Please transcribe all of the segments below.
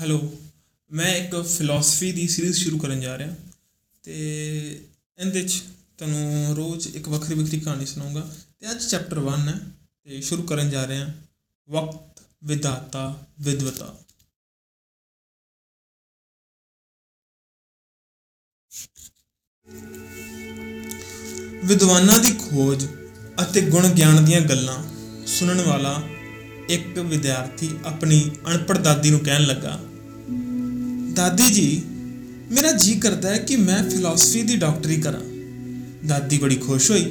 Hello ਮੈਂ ਇੱਕ philosophy ਦੀ series ਸ਼ੁਰੂ ਕਰਨ ਜਾ ਰਿਹਾ। ਤੇ ਇਹਦੇ 'ਚ ਤੁਹਾਨੂੰ ਰੋਜ਼ ਇੱਕ ਵੱਖਰੀ ਵੱਖਰੀ ਕਹਾਣੀ ਸੁਣਾਉਂਗਾ। ਤੇ ਅੱਜ ਚੈਪਟਰ 1 ਹੈ ਤੇ ਸ਼ੁਰੂ ਕਰਨ ਜਾ ਰਹੇ ਹਾਂ। ਵਕਤ ਵਿਦਾਤਾ ਵਿਦਵਤਾ ਵਿਦਵਾਨਾਂ ਦੀ ਖੋਜ ਅਤੇ ਗੁਣ ਗਿਆਨ ਦੀਆਂ ਗੱਲਾਂ ਸੁਣਨ ਵਾਲਾ ਇੱਕ ਵਿਦਿਆਰਥੀ ਆਪਣੀ ਅਣਪੜ੍ਹ ਦਾਦੀ ਨੂੰ ਕਹਿਣ ਲੱਗਾ, ਦਾਦੀ ਜੀ, ਮੇਰਾ ਜੀ ਕਰਦਾ ਹੈ ਕਿ ਮੈਂ ਫਿਲਾਸਫੀ ਦੀ ਡਾਕਟਰੀ ਕਰਾਂ। ਦਾਦੀ ਬੜੀ ਖੁਸ਼ ਹੋਈ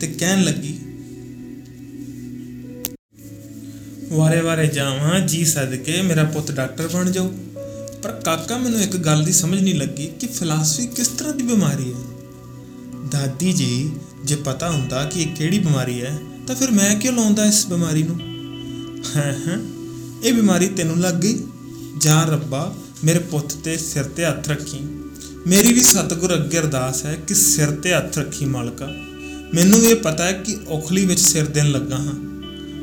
ਤੇ ਕਹਿਣ ਲੱਗੀ, ਵਾਰੇ ਵਾਰੇ ਜਾਵਾਂ, ਜੀ ਸਦਕੇ ਮੇਰਾ ਪੁੱਤ ਡਾਕਟਰ ਬਣ ਜਾਊ ਪਰ ਕਾਕਾ ਮੈਨੂੰ ਇੱਕ ਗੱਲ ਦੀ ਸਮਝ ਨਹੀਂ ਲੱਗੀ ਕਿ ਫਿਲਾਸਫੀ ਕਿਸ ਤਰ੍ਹਾਂ ਦੀ ਬਿਮਾਰੀ ਹੈ। ਦਾਦੀ ਜੀ, ਜੇ ਪਤਾ ਹੁੰਦਾ ਕਿ ਇਹ ਕਿਹੜੀ ਬਿਮਾਰੀ ਹੈ, ਤਾਂ ਫਿਰ ਮੈਂ ਕਿਉਂ ਲਾਉਂਦਾ ਇਸ ਬਿਮਾਰੀ ਨੂੰ? ਹਾਂ ਹਾਂ। ਇਹ ਬਿਮਾਰੀ ਤੈਨੂੰ ਲੱਗ ਗਈ? ਜਾ ਰੱਬਾ, ਮੇਰੇ ਪੁੱਤ ਤੇ ਸਿਰ ਤੇ ਹੱਥ ਰੱਖੀ। ਮੇਰੀ ਵੀ ਸਤਿਗੁਰ ਅੱਗੇ ਅਰਦਾਸ ਹੈ ਕਿ ਸਿਰ ਤੇ ਹੱਥ ਰੱਖੀ ਮਾਲਕਾ। ਮੈਨੂੰ ਇਹ ਪਤਾ ਹੈ ਕਿ ਔਖਲੀ ਵਿੱਚ ਸਿਰ ਦੇਣ ਲੱਗਾ ਹਾਂ।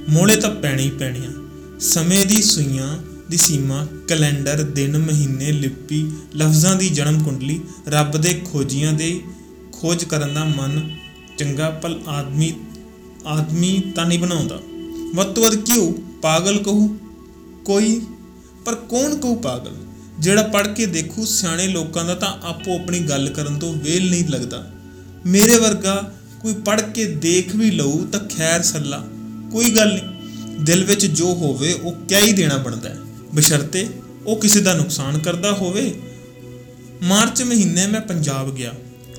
ਮੋਲੇ ਤਾਂ ਪੈਣੀ ਹੀ ਪੈਣੀਆਂ ਸਮੇਂ ਦੀ ਸੂਈਆਂ ਦੀ ਸੀਮਾ, ਕੈਲੰਡਰ, ਦਿਨ, ਮਹੀਨੇ, ਲਿਪੀ, ਲਫ਼ਜ਼ਾਂ ਦੀ ਜਨਮ ਕੁੰਡਲੀ, ਰੱਬ ਦੇ ਖੋਜੀਆਂ ਦੇ ਖੋਜ ਕਰਨ ਦਾ ਮਨ ਚੰਗਾ ਪਲ ਆਦਮੀ ਆਦਮੀ ਤਾਂ ਨਹੀਂ ਬਣਾਉਂਦਾ। ਵੱਧ ਤੋਂ ਵੱਧ ਕਿਉਂ? ਪਾਗਲ ਕਹੂ? ਕੋਈ? ਪਰ ਕੌਣ ਕਹੂ ਪਾਗਲ? ਜਿਹੜਾ ਪੜ੍ਹ ਕੇ ਦੇਖੂ ਸਿਆਣੇ ਲੋਕਾਂ ਦਾ ਤਾਂ ਆਪੋ ਆਪਣੀ ਗੱਲ ਕਰਨ ਤੋਂ ਵੇਲ ਨਹੀਂ ਲੱਗਦਾ। ਮੇਰੇ ਵਰਗਾ ਕੋਈ ਪੜ੍ਹ ਕੇ ਦੇਖ ਵੀ ਲਊ ਤਾਂ ਖੈਰ ਸੱਲਾ। ਕੋਈ ਗੱਲ ਨਹੀਂ। ਦਿਲ ਵਿੱਚ ਜੋ ਹੋਵੇ ਉਹ ਕਿਆ ਹੀ ਦੇਣਾ ਬਣਦਾ ਹੈ। ਬਸ਼ਰਤੇ, ਉਹ ਕਿਸੇ ਦਾ ਨੁਕਸਾਨ ਕਰਦਾ ਹੋਵੇ। ਮਾਰਚ ਮਹੀਨੇ ਮੈਂ ਪੰਜਾਬ ਗਿਆ।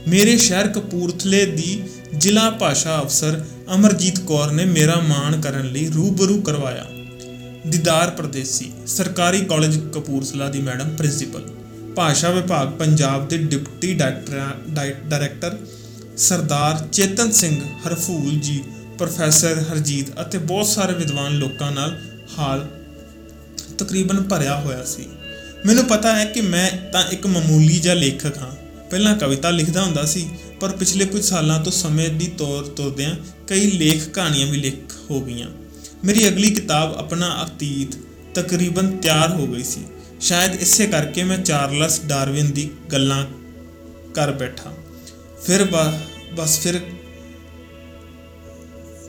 ਮੇਰੇ ਸ਼ਹਿਰ ਕਪੂਰਥਲੇ ਦੀ ਜ਼ਿਲ੍ਹਾ ਭਾਸ਼ਾ ਅਫਸਰ ਅਮਰਜੀਤ ਕੌਰ ਨੇ ਮੇਰਾ ਮਾਣ ਕਰਨ ਲਈ ਰੂਬਰੂ ਕਰਵਾਇਆ। ਦੀਦਾਰ ਪ੍ਰਦੇਸੀ, ਸਰਕਾਰੀ ਕਾਲਜ ਕਪੂਰਥਲਾ ਦੀ ਮੈਡਮ, ਪ੍ਰਿੰਸੀਪਲ। ਭਾਸ਼ਾ ਵਿਭਾਗ, ਪੰਜਾਬ ਦੇ deputy director director Sardar Chetan Singh Harphool ji, professor Harjit ਅਤੇ ਬਹੁਤ ਸਾਰੇ ਵਿਦਵਾਨ ਲੋਕਾਂ ਨਾਲ ਹਾਲ ਤਕਰੀਬਨ ਭਰਿਆ ਹੋਇਆ ਸੀ। ਮੈਨੂੰ ਪਤਾ ਹੈ ਕਿ ਮੈਂ ਤਾਂ ਇੱਕ ਮਾਮੂਲੀ ਜਿਹਾ ਲੇਖਕ ਹਾਂ। ਪਹਿਲਾਂ ਕਵਿਤਾ ਲਿਖਦਾ ਹੁੰਦਾ ਸੀ, ਪਰ ਪਿਛਲੇ ਕੁਝ ਸਾਲਾਂ ਤੋਂ ਸਮੇਂ ਦੀ ਤੌਰ ਤੁਰਦਿਆਂ ਕਈ ਲੇਖ ਕਹਾਣੀਆਂ ਵੀ ਲਿਖ ਹੋ ਗਈਆਂ। ਮੇਰੀ ਅਗਲੀ ਕਿਤਾਬ ਆਪਣਾ ਅਤੀਤ ਤਕਰੀਬਨ ਤਿਆਰ ਹੋ ਗਈ ਸੀ। ਸ਼ਾਇਦ ਇਸੇ ਕਰਕੇ ਮੈਂ ਚਾਰਲਸ ਡਾਰਵਿਨ ਦੀ ਗੱਲਾਂ ਕਰ ਬੈਠਾ। ਫਿਰ ਬਸ ਫਿਰ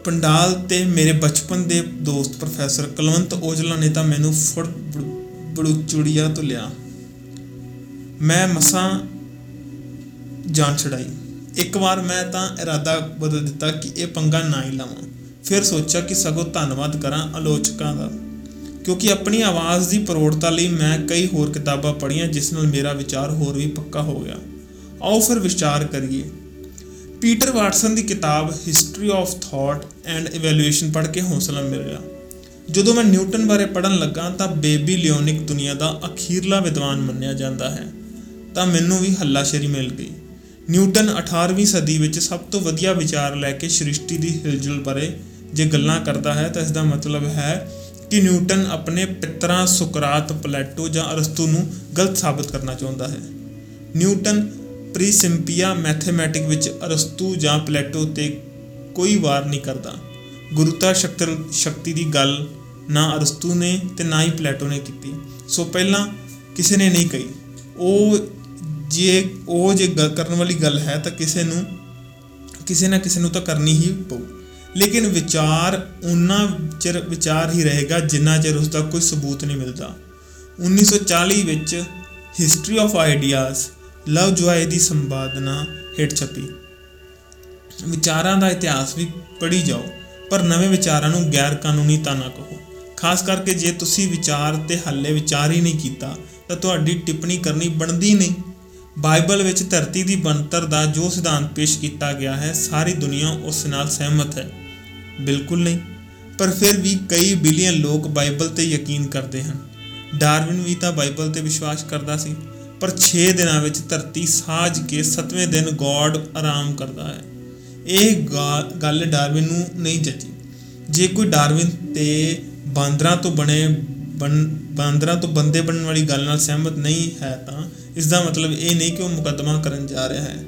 ਪੰਡਾਲ ਤੇ ਮੇਰੇ ਬਚਪਨ ਦੇ ਦੋਸਤ ਪ੍ਰੋਫੈਸਰ ਕਲਵੰਤ ਔਜਲਾ ਨੇ ਤਾਂ ਮੈਨੂੰ ਫੜ ਬੜੂਚੁੜੀਆ ਤੋਂ ਲਿਆ। ਮੈਂ ਮਸਾਂ ਜਾਨ ਛੜਾਈ ਇੱਕ ਵਾਰ ਮੈਂ ਤਾਂ ਇਰਾਦਾ ਬਦਲ ਦਿੱਤਾ ਕਿ ਇਹ ਪੰਗਾ ਨਾ ਹੀ ਲਾਵਾਂ। ਫਿਰ ਸੋਚਿਆ ਕਿ ਸਗੋਂ ਧੰਨਵਾਦ ਕਰਾਂ ਆਲੋਚਕਾਂ ਦਾ। ਕਿਉਂਕਿ ਆਪਣੀ ਆਵਾਜ਼ ਦੀ ਪ੍ਰੋੜਤਾ ਲਈ ਮੈਂ ਕਈ ਹੋਰ ਕਿਤਾਬਾਂ ਪੜ੍ਹੀਆਂ ਜਿਸ ਨਾਲ ਮੇਰਾ ਵਿਚਾਰ ਹੋਰ ਵੀ ਪੱਕਾ ਹੋ ਗਿਆ। ਆਓ ਫਿਰ ਵਿਚਾਰ ਕਰੀਏ। ਪੀਟਰ ਵਾਟਸਨ ਦੀ ਕਿਤਾਬ history of thought and evaluation ਪੜ੍ਹ ਕੇ ਹੌਸਲਾ ਮਿਲਿਆ। ਜਦੋਂ ਮੈਂ ਨਿਊਟਨ ਬਾਰੇ ਪੜ੍ਹਨ ਲੱਗਾ ਤਾਂ ਬੇਬੀਲਿਓਨਿਕ ਦੁਨੀਆ ਦਾ ਅਖੀਰਲਾ ਵਿਦਵਾਨ ਮੰਨਿਆ ਜਾਂਦਾ ਹੈ। ਤਾਂ ਮੈਨੂੰ ਵੀ ਹੱਲਾਸ਼ੇਰੀ ਮਿਲ ਗਈ। ਨਿਊਟਨ 18ਵੀਂ ਸਦੀ ਵਿੱਚ ਸਭ ਤੋਂ ਵਧੀਆ ਵਿਚਾਰ ਲੈ ਕੇ ਸ੍ਰਿਸ਼ਟੀ ਦੀ ਹਿਲਜੁਲ ਬਾਰੇ ਜੇ ਗੱਲਾਂ ਕਰਦਾ ਹੈ ਤਾਂ ਇਸ ਦਾ ਮਤਲਬ ਹੈ ਕਿ ਨਿਊਟਨ ਆਪਣੇ ਪਿੱਤਰਾਂ ਸੁਕਰਾਤ, ਪਲੇਟੋ ਜਾਂ ਅਰਸਤੂ ਨੂੰ ਗਲਤ ਸਾਬਤ ਕਰਨਾ ਚਾਹੁੰਦਾ ਹੈ। ਨਿਊਟਨ ਪ੍ਰੀਸਿੰਪੀਆ ਮੈਥਮੈਟਿਕ ਵਿੱਚ ਅਰਸਤੂ ਜਾਂ ਪਲੇਟੋ ਤੇ ਕੋਈ ਵਾਰ ਨਹੀਂ ਕਰਦਾ। ਗੁਰੂਤਾ ਸ਼ਕਤੀ ਦੀ ਗੱਲ ਨਾ ਅਰਸਤੂ ਨੇ ਤੇ ਨਾ ਹੀ ਪਲੇਟੋ ਨੇ ਕੀਤੀ। ਸੋ ਪਹਿਲਾਂ ਕਿਸੇ ਨੇ ਨਹੀਂ ਕਹੀ। ਉਹ ਜੇ ਉਹ ਜੇ ਕਰਨ ਵਾਲੀ ਗੱਲ ਹੈ ਤਾਂ ਕਿਸੇ ਨੂੰ, ਕਿਸੇ ਨਾ ਕਿਸੇ ਨੂੰ ਤਾਂ ਕਰਨੀ ਹੀ ਪਊ। ਲੇਕਿਨ ਵਿਚਾਰ ਉਹਨਾਂ ਚਿਰ ਵਿਚਾਰ ਹੀ ਰਹੇਗਾ ਜਿੰਨਾ ਚਿਰ ਉਸ ਦਾ ਕੋਈ ਸਬੂਤ ਨਹੀਂ ਮਿਲਦਾ। 1940 ਵਿੱਚ history of ideas Lovejoy ਦੀ ਸੰਪਾਦਨਾ ਹੇਠ ਛਪੀ। ਵਿਚਾਰਾਂ ਦਾ ਇਤਿਹਾਸ ਵੀ ਪੜ੍ਹੀ ਜਾਓ, ਪਰ ਨਵੇਂ ਵਿਚਾਰਾਂ ਨੂੰ ਗੈਰ ਕਾਨੂੰਨੀ ਤਾਂ ਨਾ ਕਹੋ। ਖਾਸ ਕਰਕੇ ਜੇ ਤੁਸੀਂ ਵਿਚਾਰ ਤੇ ਹੱਲੇ ਵਿਚਾਰ ਹੀ ਨਹੀਂ ਕੀਤਾ, ਤਾਂ ਤੁਹਾਡੀ ਟਿੱਪਣੀ ਕਰਨੀ ਬਣਦੀ ਨਹੀਂ। ਬਾਈਬਲ ਵਿੱਚ ਧਰਤੀ ਦੀ ਬਣਤਰ ਦਾ ਜੋ ਸਿਧਾਂਤ ਪੇਸ਼ ਕੀਤਾ ਗਿਆ ਹੈ, ਸਾਰੀ ਦੁਨੀਆ ਉਸ ਨਾਲ ਸਹਿਮਤ ਹੈ। ਬਿਲਕੁਲ ਨਹੀਂ, ਪਰ ਫਿਰ ਵੀ ਕਈ ਬਿਲੀਅਨ ਲੋਕ ਬਾਈਬਲ ਤੇ ਯਕੀਨ ਕਰਦੇ ਹਨ। ਡਾਰਵਿਨ ਵੀ ਤਾਂ ਬਾਈਬਲ ਤੇ ਵਿਸ਼ਵਾਸ ਕਰਦਾ ਸੀ, ਪਰ 6 ਦਿਨਾਂ ਵਿੱਚ ਧਰਤੀ ਸਾਜ ਕੇ 7ਵੇਂ ਦਿਨ ਗੋਡ ਆਰਾਮ ਕਰਦਾ ਹੈ। ਇਹ ਗੱਲ ਡਾਰਵਿਨ ਨੂੰ ਨਹੀਂ ਜੱਜੀ ਜੇ ਕੋਈ ਡਾਰਵਿਨ ਤੇ ਬਾਂਦਰਾਂ ਤੋਂ ਬਣੇ ਬਾਂਦਰਾਂ ਤੋਂ ਬੰਦੇ ਬਣਨ ਵਾਲੀ ਗੱਲ ਨਾਲ ਸਹਿਮਤ ਨਹੀਂ ਹੈ ਤਾਂ ਇਸ ਦਾ ਮਤਲਬ ਇਹ ਨਹੀਂ ਕਿ ਉਹ ਮੁਕੱਦਮਾ ਕਰਨ ਜਾ ਰਿਹਾ ਹੈ।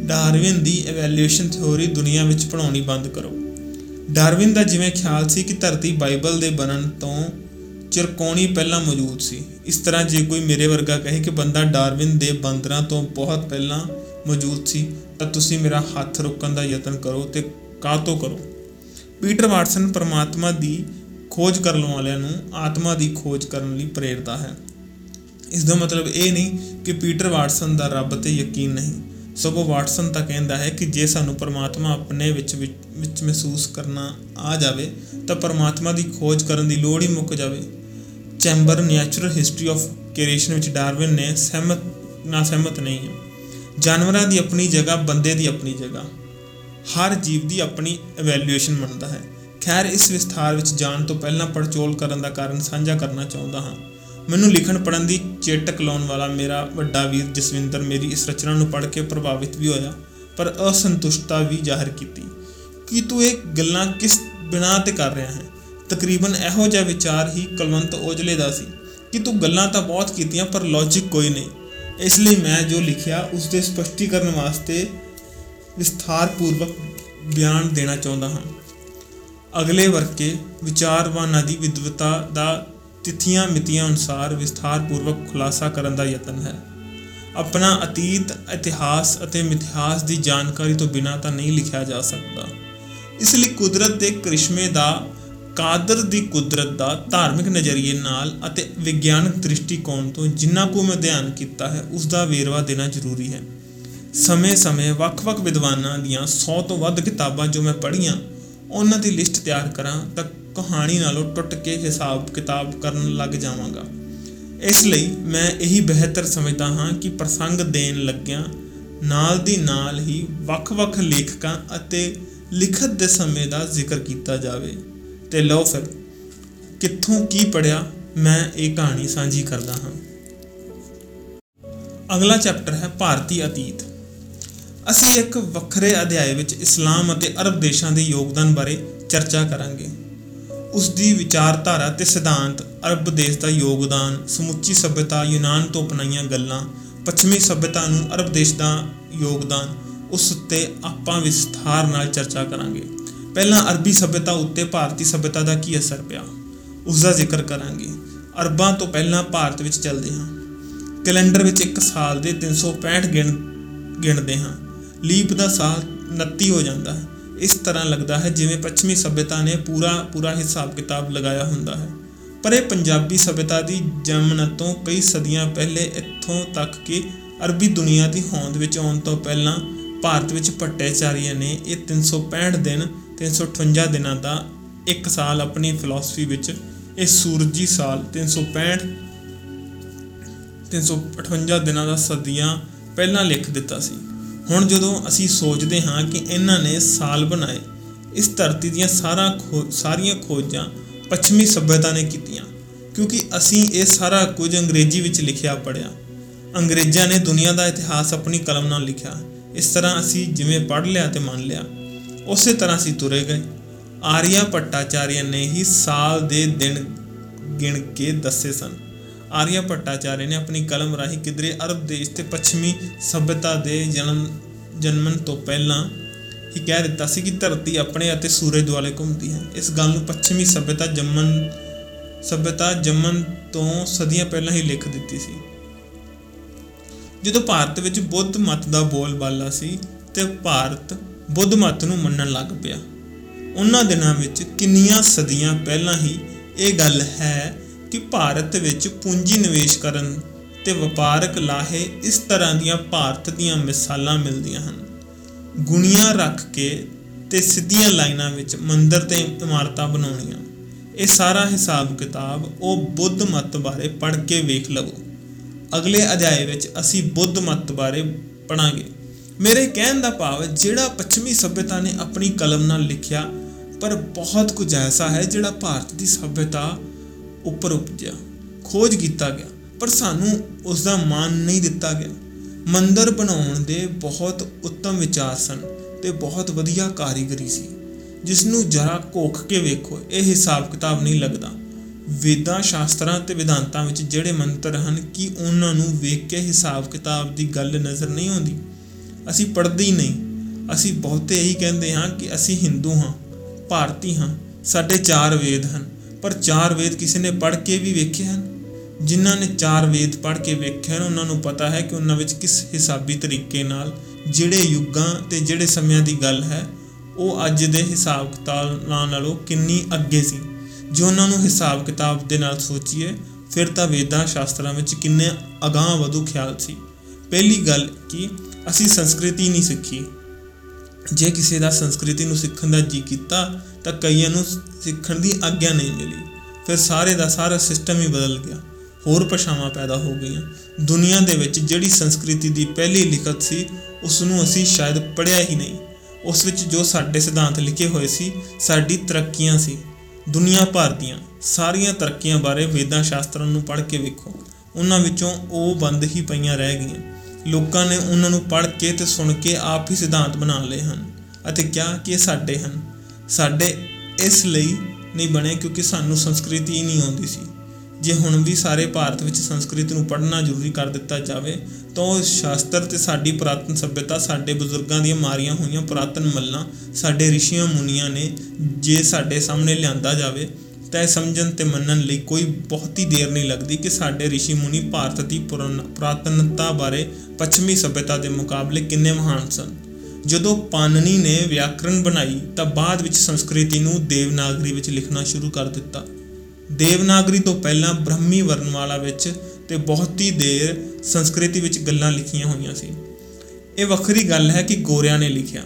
ਡਾਰਵਿਨ ਦੀ ਇਵੈਲੂਏਸ਼ਨ ਥਿਉਰੀ ਦੁਨੀਆ ਵਿੱਚ ਪੜਾਉਣੀ ਬੰਦ ਕਰੋ। ਡਾਰਵਿਨ ਦਾ ਜਿਵੇਂ ਖਿਆਲ ਸੀ ਕਿ ਧਰਤੀ ਬਾਈਬਲ ਦੇ ਬਣਨ ਤੋਂ ਚਿਰਕੋਣੀ ਪਹਿਲਾਂ ਮੌਜੂਦ ਸੀ। ਇਸ ਤਰ੍ਹਾਂ ਜੇ ਕੋਈ ਮੇਰੇ ਵਰਗਾ ਕਹੇ ਕਿ ਬੰਦਾ ਡਾਰਵਿਨ ਦੇ ਬਾਂਦਰਾਂ ਤੋਂ ਬਹੁਤ ਪਹਿਲਾਂ ਮੌਜੂਦ ਸੀ, ਤਾਂ ਤੁਸੀਂ ਮੇਰਾ ਹੱਥ ਰੋਕਣ ਦਾ ਯਤਨ ਕਰੋ ਤੇ ਕਾਹਤੋਂ ਕਰੋ? ਪੀਟਰ ਵਾਟਸਨ ਪਰਮਾਤਮਾ ਦੀ ਖੋਜ ਕਰਨ ਵਾਲਿਆਂ ਨੂੰ ਆਤਮਾ ਦੀ ਖੋਜ ਕਰਨ ਲਈ ਪ੍ਰੇਰਦਾ ਹੈ। ਇਸ ਦਾ ਮਤਲਬ ਇਹ ਨਹੀਂ ਕਿ ਪੀਟਰ ਵਾਟਸਨ ਦਾ ਰੱਬ ਤੇ ਯਕੀਨ ਨਹੀਂ। ਸਗੋਂ ਵਾਟਸਨ ਤਾਂ ਕਹਿੰਦਾ ਹੈ ਕਿ ਜੇ ਸਾਨੂੰ ਪਰਮਾਤਮਾ ਆਪਣੇ ਵਿੱਚ ਵਿੱਚ ਮਹਿਸੂਸ ਕਰਨਾ ਆ ਜਾਵੇ, ਤਾਂ ਪਰਮਾਤਮਾ ਦੀ ਖੋਜ ਕਰਨ ਦੀ ਲੋੜ ਹੀ ਮੁੱਕ ਜਾਵੇ। Chamber natural history of creation ਵਿੱਚ ਡਾਰਵਿਨ ਨੇ ਸਹਿਮਤ ਨਾ ਸਹਿਮਤ ਨਹੀਂ ਹੈ। ਜਾਨਵਰਾਂ ਦੀ ਆਪਣੀ ਜਗ੍ਹਾ, ਬੰਦੇ ਦੀ ਆਪਣੀ ਜਗ੍ਹਾ। ਹਰ ਜੀਵ ਦੀ ਆਪਣੀ ਇਵੈਲੂਏਸ਼ਨ ਮੰਨਦਾ ਹੈ। ਖੈਰ, ਇਸ ਵਿਸਥਾਰ ਵਿੱਚ ਜਾਣ ਤੋਂ ਪਹਿਲਾਂ ਪੜਚੋਲ ਕਰਨ ਦਾ ਕਾਰਨ ਸਾਂਝਾ ਕਰਨਾ ਚਾਹੁੰਦਾ ਹਾਂ। ਮੈਨੂੰ ਲਿਖਣ ਪੜਨ ਦੀ ਚੇਟਕ ਲਾਉਣ ਵਾਲਾ ਮੇਰਾ ਵੱਡਾ ਵੀਰ ਜਸਵਿੰਦਰ ਮੇਰੀ ਇਸ ਰਚਨਾ ਨੂੰ ਪੜ੍ਹ ਕੇ ਪ੍ਰਭਾਵਿਤ ਵੀ ਹੋਇਆ, ਪਰ ਅਸੰਤੁਸ਼ਟਤਾ ਵੀ ਜ਼ਾਹਿਰ ਕੀਤੀ। ਕਿ ਤੂੰ ਇਹ ਗੱਲਾਂ ਕਿਸ ਬਿਨਾ ਤੇ ਕਰ ਰਿਹਾ ਹੈ? ਤਕਰੀਬਨ ਇਹੋ ਜਿਹਾ ਵਿਚਾਰ ਹੀ ਕਲਵੰਤ ਔਜਲੇ ਦਾ ਸੀ। ਕਿ ਤੂੰ ਗੱਲਾਂ ਤਾਂ ਬਹੁਤ ਕੀਤੀਆਂ, ਪਰ ਲੌਜੀਕ ਕੋਈ ਨਹੀਂ। ਇਸ ਲਈ ਮੈਂ ਜੋ ਲਿਖਿਆ ਉਸ ਦੇ ਸਪਸ਼ਟੀਕਰਨ ਵਾਸਤੇ ਵਿਸਥਾਰਪੂਰਵਕ ਬਿਆਨ ਦੇਣਾ ਚਾਹੁੰਦਾ ਹਾਂ। ਅਗਲੇ ਵਰਕੇ ਵਿਚਾਰਵਾਨਾਂ ਦੀ ਵਿਦਵਤਾ ਦਾ ਤਿਥੀਆਂ ਮਿਤੀਆਂ ਅਨੁਸਾਰ ਵਿਸਥਾਰਪੂਰਵਕ ਖੁਲਾਸਾ ਕਰਨ ਦਾ ਯਤਨ ਹੈ। ਆਪਣਾ ਅਤੀਤ, ਇਤਿਹਾਸ ਅਤੇ ਮਿਥਿਹਾਸ ਦੀ ਜਾਣਕਾਰੀ ਤੋਂ ਬਿਨਾਂ ਤਾਂ ਨਹੀਂ ਲਿਖਿਆ ਜਾ ਸਕਦਾ। ਇਸ ਲਈ ਕੁਦਰਤ ਦੇ ਕ੍ਰਿਸ਼ਮੇ ਦਾ, ਕਾਦਰ ਦੀ ਕੁਦਰਤ ਦਾ ਧਾਰਮਿਕ ਨਜ਼ਰੀਏ ਨਾਲ ਅਤੇ ਵਿਗਿਆਨਕ ਦ੍ਰਿਸ਼ਟੀਕੋਣ ਤੋਂ ਜਿੰਨਾ ਕੁ ਮੈਂ ਅਧਿਐਨ ਕੀਤਾ ਹੈ, ਉਸ ਦਾ ਵੇਰਵਾ ਦੇਣਾ ਜ਼ਰੂਰੀ ਹੈ। ਸਮੇਂ-ਸਮੇਂ ਵੱਖ-ਵੱਖ ਵਿਦਵਾਨਾਂ ਦੀਆਂ 100 ਤੋਂ ਵੱਧ ਕਿਤਾਬਾਂ ਜੋ ਮੈਂ ਪੜ੍ਹੀਆਂ ਉਹਨਾਂ ਦੀ ਲਿਸਟ ਤਿਆਰ ਕਰਾਂ ਤਾਂ ਕਹਾਣੀ ਨਾਲੋਂ ਟੁੱਟ ਕੇ ਹਿਸਾਬ ਕਿਤਾਬ ਕਰਨ ਲੱਗ ਜਾਵਾਂਗਾ। ਇਸ ਲਈ ਮੈਂ ਇਹੀ ਬਿਹਤਰ ਸਮਝਦਾ ਹਾਂ ਕਿ ਪ੍ਰਸੰਗ ਦੇਣ ਲੱਗਿਆਂ ਨਾਲ ਦੀ ਨਾਲ ਹੀ ਵੱਖ-ਵੱਖ ਲੇਖਕਾਂ ਅਤੇ ਲਿਖਤ ਦੇ ਸਮੇਂ ਦਾ ਜ਼ਿਕਰ ਕੀਤਾ ਜਾਵੇ। ਤੇ ਲਓ ਫਿਰ, ਕਿੱਥੋਂ ਕੀ ਪੜਿਆ ਮੈਂ ਇਹ ਕਹਾਣੀ ਸਾਂਝੀ ਕਰਦਾ ਹਾਂ। ਅਗਲਾ ਚੈਪਟਰ ਹੈ ਭਾਰਤੀ ਅਤੀਤ। ਅਸੀਂ ਇੱਕ ਵੱਖਰੇ ਅਧਿਆਇ ਵਿੱਚ ਇਸਲਾਮ ਅਤੇ ਅਰਬ ਦੇਸ਼ਾਂ ਦੇ ਯੋਗਦਾਨ ਬਾਰੇ ਚਰਚਾ ਕਰਾਂਗੇ। ਉਸ ਦੀ ਵਿਚਾਰਧਾਰਾ ਤੇ ਸਿਧਾਂਤ, ਅਰਬ ਦੇਸ਼ ਦਾ ਯੋਗਦਾਨ, ਸਮੁੱਚੀ ਸਭਿਅਤਾ, ਯੂਨਾਨ ਤੋਂ ਅਪਣਾਈਆਂ ਗੱਲਾਂ, ਪੱਛਮੀ ਸਭਿਅਤਾ ਨੂੰ ਅਰਬ ਦੇਸ਼ ਦਾ ਯੋਗਦਾਨ, ਉਸ ਉੱਤੇ ਆਪਾਂ ਵਿਸਥਾਰ ਨਾਲ ਚਰਚਾ ਕਰਾਂਗੇ। ਪਹਿਲਾਂ ਅਰਬੀ ਸਭਿਅਤਾ ਉੱਤੇ ਭਾਰਤੀ ਸਭਿਅਤਾ ਦਾ ਕੀ ਅਸਰ ਪਿਆ? ਉਸ ਦਾ ਜ਼ਿਕਰ ਕਰਾਂਗੇ। ਅਰਬਾਂ ਤੋਂ ਪਹਿਲਾਂ ਭਾਰਤ ਵਿੱਚ ਚੱਲਦੇ ਹਾਂ। ਕੈਲੰਡਰ ਵਿੱਚ ਇੱਕ ਸਾਲ ਦੇ 365 ਗਿਣ, ਗਿਣਦੇ ਹਾਂ। ਲੀਪ ਦਾ ਸਾਲ 29 ਹੋ ਜਾਂਦਾ ਹੈ। ਇਸ ਤਰ੍ਹਾਂ ਲੱਗਦਾ ਹੈ ਜਿਵੇਂ ਪੱਛਮੀ ਸਭਿਅਤਾ ਨੇ ਪੂਰਾ ਪੂਰਾ ਹਿਸਾਬ ਕਿਤਾਬ ਲਗਾਇਆ ਹੁੰਦਾ ਹੈ। ਪਰ ਇਹ ਪੰਜਾਬੀ ਸਭਿਅਤਾ ਦੀ ਜਨਮ ਤੋਂ ਕਈ ਸਦੀਆਂ ਪਹਿਲੇ ਇੱਥੋਂ ਤੱਕ ਕਿ ਅਰਬੀ ਦੁਨੀਆ ਦੀ ਹੋਂਦ ਵਿੱਚ ਆਉਣ ਤੋਂ ਪਹਿਲਾਂ ਭਾਰਤ ਵਿੱਚ ਭੱਟਾਚਾਰੀਆ ਨੇ ਇਹ 365 ਦਿਨ 358 ਦਿਨਾਂ ਦਾ ਇੱਕ ਸਾਲ ਆਪਣੀ ਫਿਲਾਸਫੀ ਵਿੱਚ ਇਹ ਸੂਰਜੀ ਸਾਲ 365 358 ਦਿਨਾਂ ਦਾ ਸਦੀਆਂ ਪਹਿਲਾਂ ਲਿਖ ਦਿੱਤਾ ਸੀ। ਹੁਣ ਜਦੋਂ ਅਸੀਂ ਸੋਚਦੇ ਹਾਂ ਕਿ ਇਹਨਾਂ ਨੇ ਸਾਲ ਬਣਾਏ, ਇਸ ਧਰਤੀ ਦੀਆਂ ਸਾਰਾ ਸਾਰੀਆਂ ਖੋਜਾਂ ਪੱਛਮੀ ਸਭਿਅਤਾ ਨੇ ਕੀਤੀਆਂ, ਕਿਉਂਕਿ ਅਸੀਂ ਇਹ ਸਾਰਾ ਕੁਝ ਅੰਗਰੇਜ਼ੀ ਵਿੱਚ ਲਿਖਿਆ ਪੜਿਆ ਅੰਗਰੇਜ਼ਾਂ ਨੇ ਦੁਨੀਆ ਦਾ ਇਤਿਹਾਸ ਆਪਣੀ ਕਲਮ ਨਾਲ ਲਿਖਿਆ। ਇਸ ਤਰ੍ਹਾਂ ਅਸੀਂ ਜਿਵੇਂ ਪੜ੍ਹ ਲਿਆ ਤੇ ਮੰਨ ਲਿਆ। ਉਸੇ ਤਰ੍ਹਾਂ ਅਸੀਂ ਤੁਰੇ ਗਏ। ਆਰੀਆ ਭੱਟਾਚਾਰੀਆ ਨੇ ਹੀ ਸਾਲ ਦੇ ਦਿਨ ਗਿਣ ਕੇ ਦੱਸੇ ਸਨ। ਆਰੀਆ ਭੱਟਾਚਾਰਿਆ ਨੇ ਆਪਣੀ ਕਲਮ ਰਾਹੀਂ ਕਿਧਰੇ ਅਰਬ ਦੇਸ਼ ਤੇ ਪੱਛਮੀ ਸਭਿਅਤਾ ਦੇ ਜਨਮ ਜਨਮਨ ਤੋਂ ਪਹਿਲਾਂ ਹੀ ਕਹਿ ਦਿੱਤਾ ਸੀ ਕਿ ਧਰਤੀ ਆਪਣੇ ਅਤੇ ਸੂਰਜ ਦੁਆਲੇ ਘੁੰਮਦੀ ਹੈ। ਇਸ ਗੱਲ ਨੂੰ ਪੱਛਮੀ ਸਭਿਅਤਾ ਜੰਮਨ ਸਭਿਅਤਾ ਜੰਮਨ ਤੋਂ ਸਦੀਆਂ ਪਹਿਲਾਂ ਹੀ ਲਿਖ ਦਿੱਤੀ ਸੀ। ਜਦੋਂ ਭਾਰਤ ਵਿੱਚ ਬੁੱਧ ਮਤ ਦਾ ਬੋਲਬਾਲਾ ਸੀ ਤੇ ਭਾਰਤ ਬੁੱਧ ਮਤ ਨੂੰ ਮੰਨਣ ਲੱਗ ਪਿਆ, ਉਹਨਾਂ ਦਿਨਾਂ ਵਿੱਚ ਕਿੰਨੀਆਂ ਸਦੀਆਂ ਪਹਿਲਾਂ ਹੀ ਇਹ ਗੱਲ ਹੈ ਕਿ ਭਾਰਤ ਵਿੱਚ ਪੂੰਜੀ ਨਿਵੇਸ਼ ਕਰਨ ਤੇ ਵਪਾਰਕ ਲਾਹੇ ਇਸ ਤਰ੍ਹਾਂ ਦੀਆਂ ਭਾਰਤ ਦੀਆਂ ਮਿਸਾਲਾਂ ਮਿਲਦੀਆਂ ਹਨ। ਗੁਣੀਆਂ ਰੱਖ ਕੇ ਤੇ ਸਿੱਧੀਆਂ ਲਾਈਨਾਂ ਵਿੱਚ ਮੰਦਰ ਤੇ ਇਮਾਰਤਾਂ ਬਣਾਉਣੀਆਂ। ਇਹ ਸਾਰਾ ਹਿਸਾਬ ਕਿਤਾਬ ਉਹ ਬੁੱਧ ਮਤ ਬਾਰੇ ਪੜ੍ਹ ਕੇ ਵੇਖ ਲਵੋ। ਅਗਲੇ ਅਧਿਆਏ ਵਿੱਚ ਅਸੀਂ ਬੁੱਧ ਮਤ ਬਾਰੇ ਪੜਾਂਗੇ ਮੇਰੇ ਕਹਿਣ ਦਾ ਭਾਵ, ਜਿਹੜਾ ਪੱਛਮੀ ਸਭਿਅਤਾ ਨੇ ਆਪਣੀ ਕਲਮ ਨਾਲ ਲਿਖਿਆ, ਪਰ ਬਹੁਤ ਕੁਝ ਐਸਾ ਹੈ ਜਿਹੜਾ ਭਾਰਤ ਦੀ ਸਭਿਅਤਾ ਉੱਪਰ ਉਪਜਿਆ, ਖੋਜ ਕੀਤਾ ਗਿਆ, ਪਰ ਸਾਨੂੰ ਉਸ ਦਾ ਮਾਨ ਨਹੀਂ ਦਿੱਤਾ ਗਿਆ। ਮੰਦਰ ਬਣਾਉਣ ਦੇ ਬਹੁਤ ਉੱਤਮ ਵਿਚਾਰ ਸਨ ਤੇ ਬਹੁਤ ਵਧੀਆ ਕਾਰੀਗਰੀ ਸੀ। ਜਿਸ ਨੂੰ ਜਰਾ ਕੋਖ ਕੇ ਵੇਖੋ, ਇਹ ਹਿਸਾਬ ਕਿਤਾਬ ਨਹੀਂ ਲੱਗਦਾ। ਵੇਦਾਂ ਸ਼ਾਸਤਰਾਂ ਤੇ ਵਿਧਾਂਤਾਂ ਵਿੱਚ ਜਿਹੜੇ ਮੰਤਰ ਹਨ ਕਿ ਉਹਨਾਂ ਨੂੰ ਵੇਖ ਕੇ ਹਿਸਾਬ ਕਿਤਾਬ ਦੀ ਗੱਲ ਨਜ਼ਰ ਨਹੀਂ ਆਉਂਦੀ। ਅਸੀਂ ਪੜ੍ਹਦੇ ਹੀ ਨਹੀਂ। ਅਸੀਂ ਬਹੁਤੇ ਇਹੀ ਕਹਿੰਦੇ ਹਾਂ ਕਿ ਅਸੀਂ ਹਿੰਦੂ ਹਾਂ, ਭਾਰਤੀ ਹਾਂ, ਸਾਡੇ ਚਾਰ ਵੇਦ ਹਨ। ਪਰ ਚਾਰ ਵੇਦ ਕਿਸੇ ਨੇ ਪੜ੍ਹ ਕੇ ਵੀ ਵੇਖੇ ਹਨ। ਜਿਨ੍ਹਾਂ ਨੇ ਚਾਰ ਵੇਦ ਪੜ੍ਹ ਕੇ ਵੇਖੇ ਹਨ, ਉਹਨਾਂ ਨੂੰ ਪਤਾ ਹੈ ਕਿ ਉਹਨਾਂ ਵਿੱਚ ਕਿਸ ਹਿਸਾਬੀ ਤਰੀਕੇ ਨਾਲ ਜਿਹੜੇ ਯੁੱਗਾਂ ਤੇ ਜਿਹੜੇ ਸਮਿਆਂ ਦੀ ਗੱਲ ਹੈ, ਉਹ ਅੱਜ ਦੇ ਹਿਸਾਬ ਕਿਤਾਬ ਨਾਲੋਂ ਕਿੰਨੀ ਅੱਗੇ ਸੀ। ਜੇ ਉਹਨਾਂ ਨੂੰ ਹਿਸਾਬ ਕਿਤਾਬ ਦੇ ਨਾਲ ਸੋਚੀਏ, ਫਿਰ ਤਾਂ ਵੇਦਾਂ ਸ਼ਾਸਤਰਾਂ ਵਿੱਚ ਕਿੰਨੇ ਅਗਾਂਹ ਵਧੂ ਖਿਆਲ ਸੀ। ਪਹਿਲੀ ਗੱਲ ਕਿ ਅਸੀਂ ਸੰਸਕ੍ਰਿਤੀ ਨਹੀਂ ਸਿੱਖੀ। ਜੇ ਕਿਸੇ ਦਾ ਸੰਸਕ੍ਰਿਤੀ ਨੂੰ ਸਿੱਖਣ ਦਾ ਜੀ ਕੀਤਾ, ਤਾਂ ਕਈਆਂ ਨੂੰ ਸਿੱਖਣ ਦੀ ਆਗਿਆ ਨਹੀਂ ਮਿਲੀ। ਫਿਰ ਸਾਰੇ ਦਾ ਸਾਰਾ ਸਿਸਟਮ ਹੀ ਬਦਲ ਗਿਆ। ਹੋਰ ਭਾਸ਼ਾਵਾਂ ਪੈਦਾ ਹੋ ਗਈਆਂ। ਦੁਨੀਆ ਦੇ ਵਿੱਚ ਜਿਹੜੀ ਸੰਸਕ੍ਰਿਤੀ ਦੀ ਪਹਿਲੀ ਲਿਖਤ ਸੀ ਉਸ ਨੂੰ ਅਸੀਂ ਸ਼ਾਇਦ ਪੜ੍ਹਿਆ ਹੀ ਨਹੀਂ। ਉਸ ਵਿੱਚ ਜੋ ਸਾਡੇ ਸਿਧਾਂਤ ਲਿਖੇ ਹੋਏ ਸੀ, ਸਾਡੀ ਤਰੱਕੀਆਂ ਸੀ। ਦੁਨੀਆ ਭਰ ਦੀਆਂ ਸਾਰੀਆਂ ਤਰੱਕੀਆਂ ਬਾਰੇ ਵੇਦਾਂ ਸ਼ਾਸਤਰਾਂ ਨੂੰ ਪੜ੍ਹ ਕੇ ਵੇਖੋ। ਉਹਨਾਂ ਵਿੱਚੋਂ ਉਹ ਬੰਦ ਹੀ ਪਈਆਂ ਰਹਿ ਗਈਆਂ। ਲੋਕਾਂ ਨੇ ਉਹਨਾਂ ਨੂੰ ਪੜ੍ਹ ਕੇ ਤੇ ਸੁਣ ਕੇ ਆਪ ਹੀ ਸਿਧਾਂਤ ਬਣਾ ਲਏ ਹਨ ਅਤੇ ਕਿਹਾ ਕਿ ਇਹ ਸਾਡੇ ਹਨ। ਸਾਡੇ ਇਸ ਲਈ ਨਹੀਂ ਬਣੇ ਕਿਉਂਕਿ ਸਾਨੂੰ ਸੰਸਕ੍ਰਿਤੀ ਹੀ ਨਹੀਂ ਆਉਂਦੀ ਸੀ। ਜੇ ਹੁਣ ਵੀ ਸਾਰੇ ਭਾਰਤ ਵਿੱਚ ਸੰਸਕ੍ਰਿਤ ਨੂੰ ਪੜ੍ਹਨਾ ਜ਼ਰੂਰੀ ਕਰ ਦਿੱਤਾ ਜਾਵੇ, ਤਾਂ ਉਹ ਸ਼ਾਸਤਰ ਤੇ ਸਾਡੀ ਪੁਰਾਤਨ ਸਭਿਅਤਾ, ਸਾਡੇ ਬਜ਼ੁਰਗਾਂ ਦੀਆਂ ਮਾਰੀਆਂ ਹੋਈਆਂ ਪੁਰਾਤਨ ਮੱਲਾਂ, ਸਾਡੇ ਰਿਸ਼ੀਆਂ ਮੁਨੀਆਂ ਨੇ ਜੇ ਸਾਡੇ ਸਾਹਮਣੇ ਲਿਆਂਦਾ ਜਾਵੇ ਤਾਂ ਇਹ ਸਮਝਣ ਤੇ ਮੰਨਣ ਲਈ ਕੋਈ ਬਹੁਤੀ ਦੇਰ ਨਹੀਂ ਲੱਗਦੀ ਕਿ ਸਾਡੇ ਰਿਸ਼ੀ ਮੁਨੀ ਭਾਰਤ ਦੀ ਪੁਰਾਨ- ਪੁਰਾਤਨਤਾ ਬਾਰੇ ਪੱਛਮੀ ਸਭਿਅਤਾ ਦੇ ਮੁਕਾਬਲੇ ਕਿੰਨੇ ਮਹਾਨ ਸਨ। ਜਦੋਂ ਪਾਣਨੀ ਨੇ ਵਿਆਕਰਣ ਬਣਾਈ ਤਾਂ ਬਾਅਦ ਵਿੱਚ ਸੰਸਕ੍ਰਿਤੀ ਨੂੰ ਦੇਵਨਾਗਰੀ ਵਿੱਚ ਲਿਖਣਾ ਸ਼ੁਰੂ ਕਰ ਦਿੱਤਾ। ਦੇਵਨਾਗਰੀ ਤੋਂ ਪਹਿਲਾਂ ਬ੍ਰਹਮੀ ਵਰਣਮਾਲਾ ਵਿੱਚ ਤੇ ਬਹੁਤੀ ਦੇਰ ਸੰਸਕ੍ਰਿਤੀ ਵਿੱਚ ਗੱਲਾਂ ਲਿਖੀਆਂ ਹੋਈਆਂ ਸੀ। ਇਹ ਵੱਖਰੀ ਗੱਲ ਹੈ ਕਿ ਗੋਰਿਆਂ ਨੇ ਲਿਖਿਆ।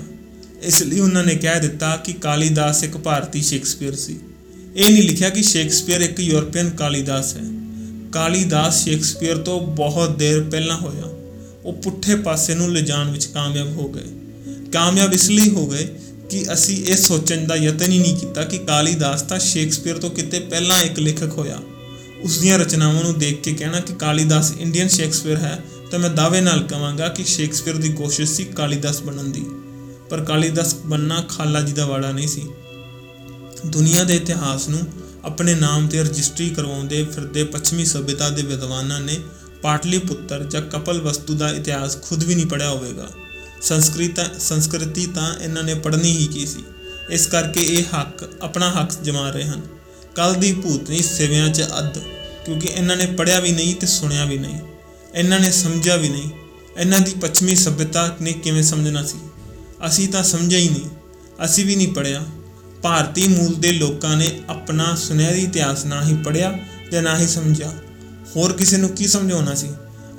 ਇਸ ਲਈ ਉਹਨਾਂ ਨੇ ਕਹਿ ਦਿੱਤਾ ਕਿ ਕਾਲੀਦਾਸ ਇੱਕ ਭਾਰਤੀ ਸ਼ੇਕਸਪੀਅਰ ਸੀ। ਇਹ ਨਹੀਂ ਲਿਖਿਆ ਕਿ ਸ਼ੇਕਸਪੀਅਰ ਇੱਕ ਯੂਰਪੀਅਨ ਕਾਲੀਦਾਸ ਹੈ। ਕਾਲੀਦਾਸ ਸ਼ੇਕਸਪੀਅਰ ਤੋਂ ਬਹੁਤ ਦੇਰ ਪਹਿਲਾਂ ਹੋਇਆ। ਉਹ ਪੁੱਠੇ ਪਾਸੇ ਨੂੰ ਲਿਜਾਣ ਵਿੱਚ ਕਾਮਯਾਬ ਹੋ ਗਏ। ਕਾਮਯਾਬ ਇਸ ਲਈ ਹੋ ਗਏ ਕਿ ਅਸੀਂ ਇਹ ਸੋਚਣ ਦਾ ਯਤਨ ਹੀ ਨਹੀਂ ਕੀਤਾ ਕਿ ਕਾਲੀਦਾਸ ਤਾਂ ਸ਼ੇਕਸਪੀਅਰ ਤੋਂ ਕਿਤੇ ਪਹਿਲਾਂ ਇੱਕ ਲੇਖਕ ਹੋਇਆ। ਉਸ ਦੀਆਂ ਰਚਨਾਵਾਂ ਨੂੰ ਦੇਖ ਕੇ ਕਹਿਣਾ ਕਿ ਕਾਲੀਦਾਸ ਇੰਡੀਅਨ ਸ਼ੇਕਸਪੀਅਰ ਹੈ ਤਾਂ ਮੈਂ ਦਾਅਵੇ ਨਾਲ ਕਹਾਂਗਾ ਕਿ ਸ਼ੇਕਸਪੀਅਰ ਦੀ ਕੋਸ਼ਿਸ਼ ਸੀ ਕਾਲੀਦਾਸ ਬਣਨ ਦੀ। ਪਰ ਕਾਲੀਦਾਸ ਬੰਨਾ ਖਾਲਾ ਜੀ ਦਾ ਵਾੜਾ ਨਹੀਂ ਸੀ। ਦੁਨੀਆ ਦੇ ਇਤਿਹਾਸ ਨੂੰ ਆਪਣੇ ਨਾਮ ਤੇ ਰਜਿਸਟਰੀ ਕਰਵਾਉਂਦੇ ਫਿਰਦੇ ਪੱਛਮੀ ਸਭਿਅਤਾ ਦੇ ਵਿਦਵਾਨਾਂ ਨੇ ਪਾਟਲੀਪੁੱਤਰ ਜਾਂ ਕਪਲ ਵਸਤੂ ਦਾ ਇਤਿਹਾਸ ਖੁਦ ਵੀ ਨਹੀਂ ਪੜਿਆ ਹੋਵੇਗਾ। ਸੰਸਕ੍ਰਿਤ ਸੰਸਕ੍ਰਿਤੀ ਤਾਂ ਇਹਨਾਂ ਨੇ ਪੜ੍ਹਨੀ ਹੀ ਕੀ ਸੀ? ਇਸ ਕਰਕੇ ਇਹ ਹੱਕ, ਆਪਣਾ ਹੱਕ ਜਮਾ ਰਹੇ ਹਨ। ਕੱਲ ਦੀ ਭੂਤਨੀ ਸਿਵਿਆਂ 'ਚ ਅੱਧ, ਕਿਉਂਕਿ ਇਹਨਾਂ ਨੇ ਪੜ੍ਹਿਆ ਵੀ ਨਹੀਂ ਤੇ ਸੁਣਿਆ ਵੀ ਨਹੀਂ। ਇਹਨਾਂ ਨੇ ਸਮਝਿਆ ਵੀ ਨਹੀਂ। ਇਹਨਾਂ ਦੀ ਪੱਛਮੀ ਸਭਿਅਤਾ ਨੇ ਕਿਵੇਂ ਸਮਝਣਾ ਸੀ? ਅਸੀਂ ਤਾਂ ਸਮਝਿਆ ਹੀ ਨਹੀਂ। ਅਸੀਂ ਵੀ ਨਹੀਂ ਪੜ੍ਹਿਆ। ਭਾਰਤੀ ਮੂਲ ਦੇ ਲੋਕਾਂ ਨੇ ਆਪਣਾ ਸੁਨਹਿਰੀ ਇਤਿਹਾਸ ਨਾ ਹੀ ਪੜ੍ਹਿਆ ਤੇ ਨਾ ਹੀ ਸਮਝਿਆ। ਹੋਰ ਕਿਸੇ ਨੂੰ ਕੀ ਸਮਝਾਉਣਾ ਸੀ?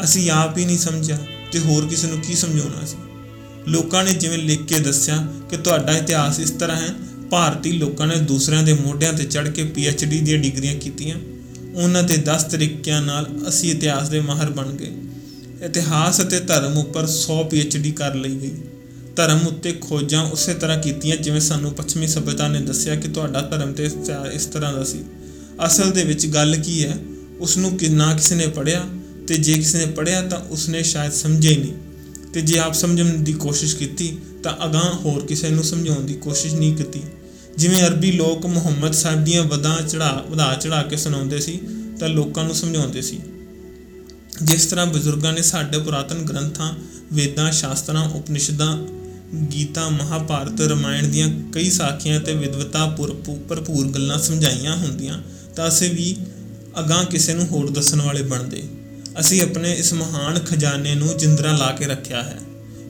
ਅਸੀਂ ਆਪ ਹੀ ਨਹੀਂ ਸਮਝਿਆ ਤੇ ਹੋਰ ਕਿਸੇ ਨੂੰ ਕੀ ਸਮਝਾਉਣਾ ਸੀ? ਲੋਕਾਂ ਨੇ ਜਿਵੇਂ ਲਿਖ ਕੇ ਦੱਸਿਆ ਕਿ ਤੁਹਾਡਾ ਇਤਿਹਾਸ ਇਸ ਤਰ੍ਹਾਂ ਹੈ, ਭਾਰਤੀ ਲੋਕਾਂ ਨੇ ਦੂਸਰਿਆਂ ਦੇ ਮੋਢਿਆਂ ਤੇ ਚੜ੍ਹ ਕੇ ਡੀ ਦੀਆਂ ਡਿਗਰੀਆਂ ਕੀਤੀਆਂ। ਉਹਨਾਂ ਦੇ 10 ਤਰੀਕਿਆਂ ਨਾਲ ਅਸੀਂ ਇਤਿਹਾਸ ਦੇ ਮਾਹਰ ਬਣ ਗਏ। ਇਤਿਹਾਸ ਅਤੇ ਧਰਮ ਉੱਪਰ 100 ਡੀ ਕਰ ਲਈ ਗਈ। ਧਰਮ ਉੱਤੇ ਖੋਜਾਂ ਉਸੇ ਤਰ੍ਹਾਂ ਕੀਤੀਆਂ ਜਿਵੇਂ ਸਾਨੂੰ ਪੱਛਮੀ ਸਭਿਅਤਾ ਨੇ ਦੱਸਿਆ ਕਿ ਤੁਹਾਡਾ ਧਰਮ ਤੇ ਇਤਿਹਾਸ ਇਸ ਤਰ੍ਹਾਂ ਦਾ ਸੀ। ਅਸਲ ਦੇ ਵਿੱਚ ਗੱਲ ਕੀ ਹੈ? ਉਸ ਨੂੰ ਕਿ ਨਾ ਕਿਸੇ ਨੇ ਪੜ੍ਹਿਆ ਤੇ ਜੇ ਕਿਸੇ ਨੇ ਪੜ੍ਹਿਆ ਤਾਂ ਉਸਨੇ ਸ਼ਾਇਦ ਸਮਝਿਆ ਹੀ ਨਹੀਂ। ਤੇ ਜੇ ਆਪ ਸਮਝਣ ਦੀ ਕੋਸ਼ਿਸ਼ ਕੀਤੀ ਤਾਂ ਅਗਾਹ ਹੋਰ ਕਿਸੇ ਨੂੰ ਸਮਝਾਉਣ ਦੀ ਕੋਸ਼ਿਸ਼ ਨਹੀਂ ਕੀਤੀ। ਜਿਵੇਂ ਅਰਬੀ ਲੋਕ ਮੁਹੰਮਦ ਸਾਹਿਬ ਦੀਆਂ ਵਦਾਂ ਚੜਾ ਵਧਾ ਚੜਾ ਕੇ ਸੁਣਾਉਂਦੇ ਸੀ ਤਾਂ ਲੋਕਾਂ ਨੂੰ ਸਮਝਾਉਂਦੇ ਸੀ। ਜਿਸ ਤਰ੍ਹਾਂ ਬਜ਼ੁਰਗਾਂ ਨੇ ਸਾਡੇ ਪੁਰਾਤਨ ਗ੍ਰੰਥਾਂ, ਵੇਦਾਂ, ਸ਼ਾਸਤਰਾਂ, ਉਪਨਿਸ਼ਦਾਂ ਗੀਤਾ, ਮਹਾਭਾਰਤ, ਰਮਾਇਣ ਦੀਆਂ ਕਈ ਸਾਖੀਆਂ ਤੇ ਵਿਦਵਤਾ ਭਰਪੂਰ ਗੱਲਾਂ ਸਮਝਾਈਆਂ ਹੁੰਦੀਆਂ ਤਾਂ ਅਸੀਂ ਵੀ ਅਗਾਹ ਕਿਸੇ ਨੂੰ ਹੋਰ ਦੱਸਣ ਵਾਲੇ ਬਣਦੇ। ਅਸੀਂ ਆਪਣੇ ਇਸ ਮਹਾਨ ਖਜ਼ਾਨੇ ਨੂੰ ਜਿੰਦਰਾ ਲਾ ਕੇ ਰੱਖਿਆ ਹੈ।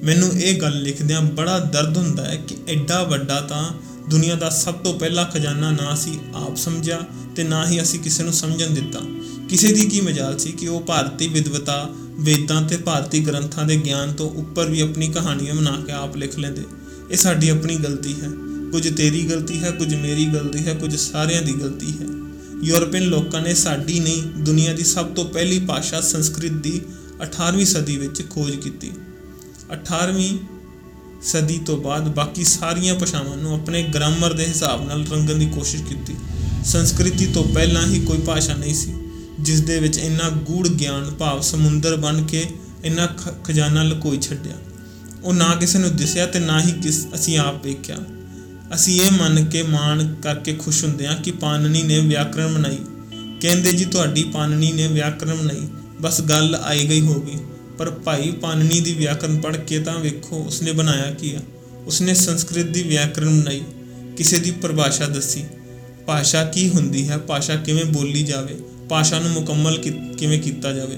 ਮੈਨੂੰ ਇਹ ਗੱਲ ਲਿਖਦਿਆਂ ਬੜਾ ਦਰਦ ਹੁੰਦਾ ਹੈ ਕਿ ਐਡਾ ਵੱਡਾ ਤਾਂ ਦੁਨੀਆ ਦਾ ਸਭ ਤੋਂ ਪਹਿਲਾ ਖਜ਼ਾਨਾ ਨਾ ਸੀ ਆਪ ਸਮਝਿਆ ਤੇ ਨਾ ਹੀ ਅਸੀਂ ਕਿਸੇ ਨੂੰ ਸਮਝਣ ਦਿੱਤਾ। ਕਿਸੇ ਦੀ ਕੀ ਮਜਾਲ ਸੀ ਕਿ ਉਹ ਭਾਰਤੀ ਵਿਦਵਤਾ ਵੇਦਾਂ ਤੇ ਭਾਰਤੀ ਗ੍ਰੰਥਾਂ ਦੇ ਗਿਆਨ ਤੋਂ ਉੱਪਰ ਵੀ ਆਪਣੀ ਕਹਾਣੀਆਂ ਬਣਾ ਕੇ ਆਪ ਲਿਖ ਲੈਂਦੇ। ਇਹ ਸਾਡੀ ਆਪਣੀ ਗਲਤੀ ਹੈ। ਕੁਝ ਤੇਰੀ ਗਲਤੀ ਹੈ, ਕੁਝ ਮੇਰੀ ਗਲਤੀ ਹੈ, ਕੁਝ ਸਾਰਿਆਂ ਦੀ ਗਲਤੀ ਹੈ। ਯੂਰਪੀਅਨ ਲੋਕਾਂ ਨੇ ਸਾਡੀ ਨਹੀਂ, ਦੁਨੀਆ ਦੀ ਸਭ ਤੋਂ ਪਹਿਲੀ ਭਾਸ਼ਾ ਸੰਸਕ੍ਰਿਤ ਦੀ 18ਵੀਂ ਸਦੀ ਵਿੱਚ ਖੋਜ ਕੀਤੀ। 18ਵੀਂ ਸਦੀ ਤੋਂ ਬਾਅਦ ਬਾਕੀ ਸਾਰੀਆਂ ਭਾਸ਼ਾਵਾਂ ਨੂੰ ਆਪਣੇ ਗ੍ਰਾਮਰ ਦੇ ਹਿਸਾਬ ਨਾਲ ਰੰਗਣ ਦੀ ਕੋਸ਼ਿਸ਼ ਕੀਤੀ। ਸੰਸਕ੍ਰਿਤੀ ਤੋਂ ਪਹਿਲਾਂ ਹੀ ਕੋਈ ਭਾਸ਼ਾ ਨਹੀਂ ਸੀ। ਜਿਸ ਦੇ ਵਿੱਚ ਇੰਨਾ ਗੂੜ ਗਿਆਨ, ਭਾਵ ਸਮੁੰਦਰ ਬਣ ਕੇ ਇੰਨਾ ਖਜ਼ਾਨਾ ਲੁਕੋਈ ਛੱਡਿਆ। ਉਹ ਨਾ ਕਿਸੇ ਨੂੰ ਦਿਸਿਆ ਤੇ ਨਾ ਹੀ ਕਿਸ, ਅਸੀਂ ਆਪ ਵੇਖਿਆ। ਅਸੀਂ ਇਹ ਮੰਨ ਕੇ ਮਾਣ ਕਰਕੇ ਖੁਸ਼ ਹੁੰਦੇ ਹਾਂ ਕਿ ਪਾਨਨੀ ਨੇ ਵਿਆਕਰਣ ਬਣਾਈ। ਕਹਿੰਦੇ ਜੀ, ਤੁਹਾਡੀ ਪਾਨਨੀ ਨੇ ਵਿਆਕਰਣ ਬਣਾਈ। ਬਸ ਗੱਲ ਆਈ ਗਈ ਹੋਗੀ ਪਰ ਭਾਈ, ਪਾਨਨੀ ਦੀ ਵਿਆਕਰਣ ਪੜ੍ਹ ਕੇ ਤਾਂ ਵੇਖੋ, ਉਸਨੇ ਬਣਾਇਆ ਕੀ ਆ? ਉਸਨੇ ਸੰਸਕ੍ਰਿਤ ਦੀ ਵਿਆਕਰਣ ਬਣਾਈ। ਕਿਸੇ ਦੀ ਪਰਿਭਾਸ਼ਾ ਦੱਸੀ। ਭਾਸ਼ਾ ਕੀ ਹੁੰਦੀ ਹੈ? ਭਾਸ਼ਾ ਕਿਵੇਂ ਬੋਲੀ ਜਾਵੇ? ਭਾਸ਼ਾ ਨੂੰ ਮੁਕੰਮਲ ਕਿ- ਕਿਵੇਂ ਕੀਤਾ ਜਾਵੇ?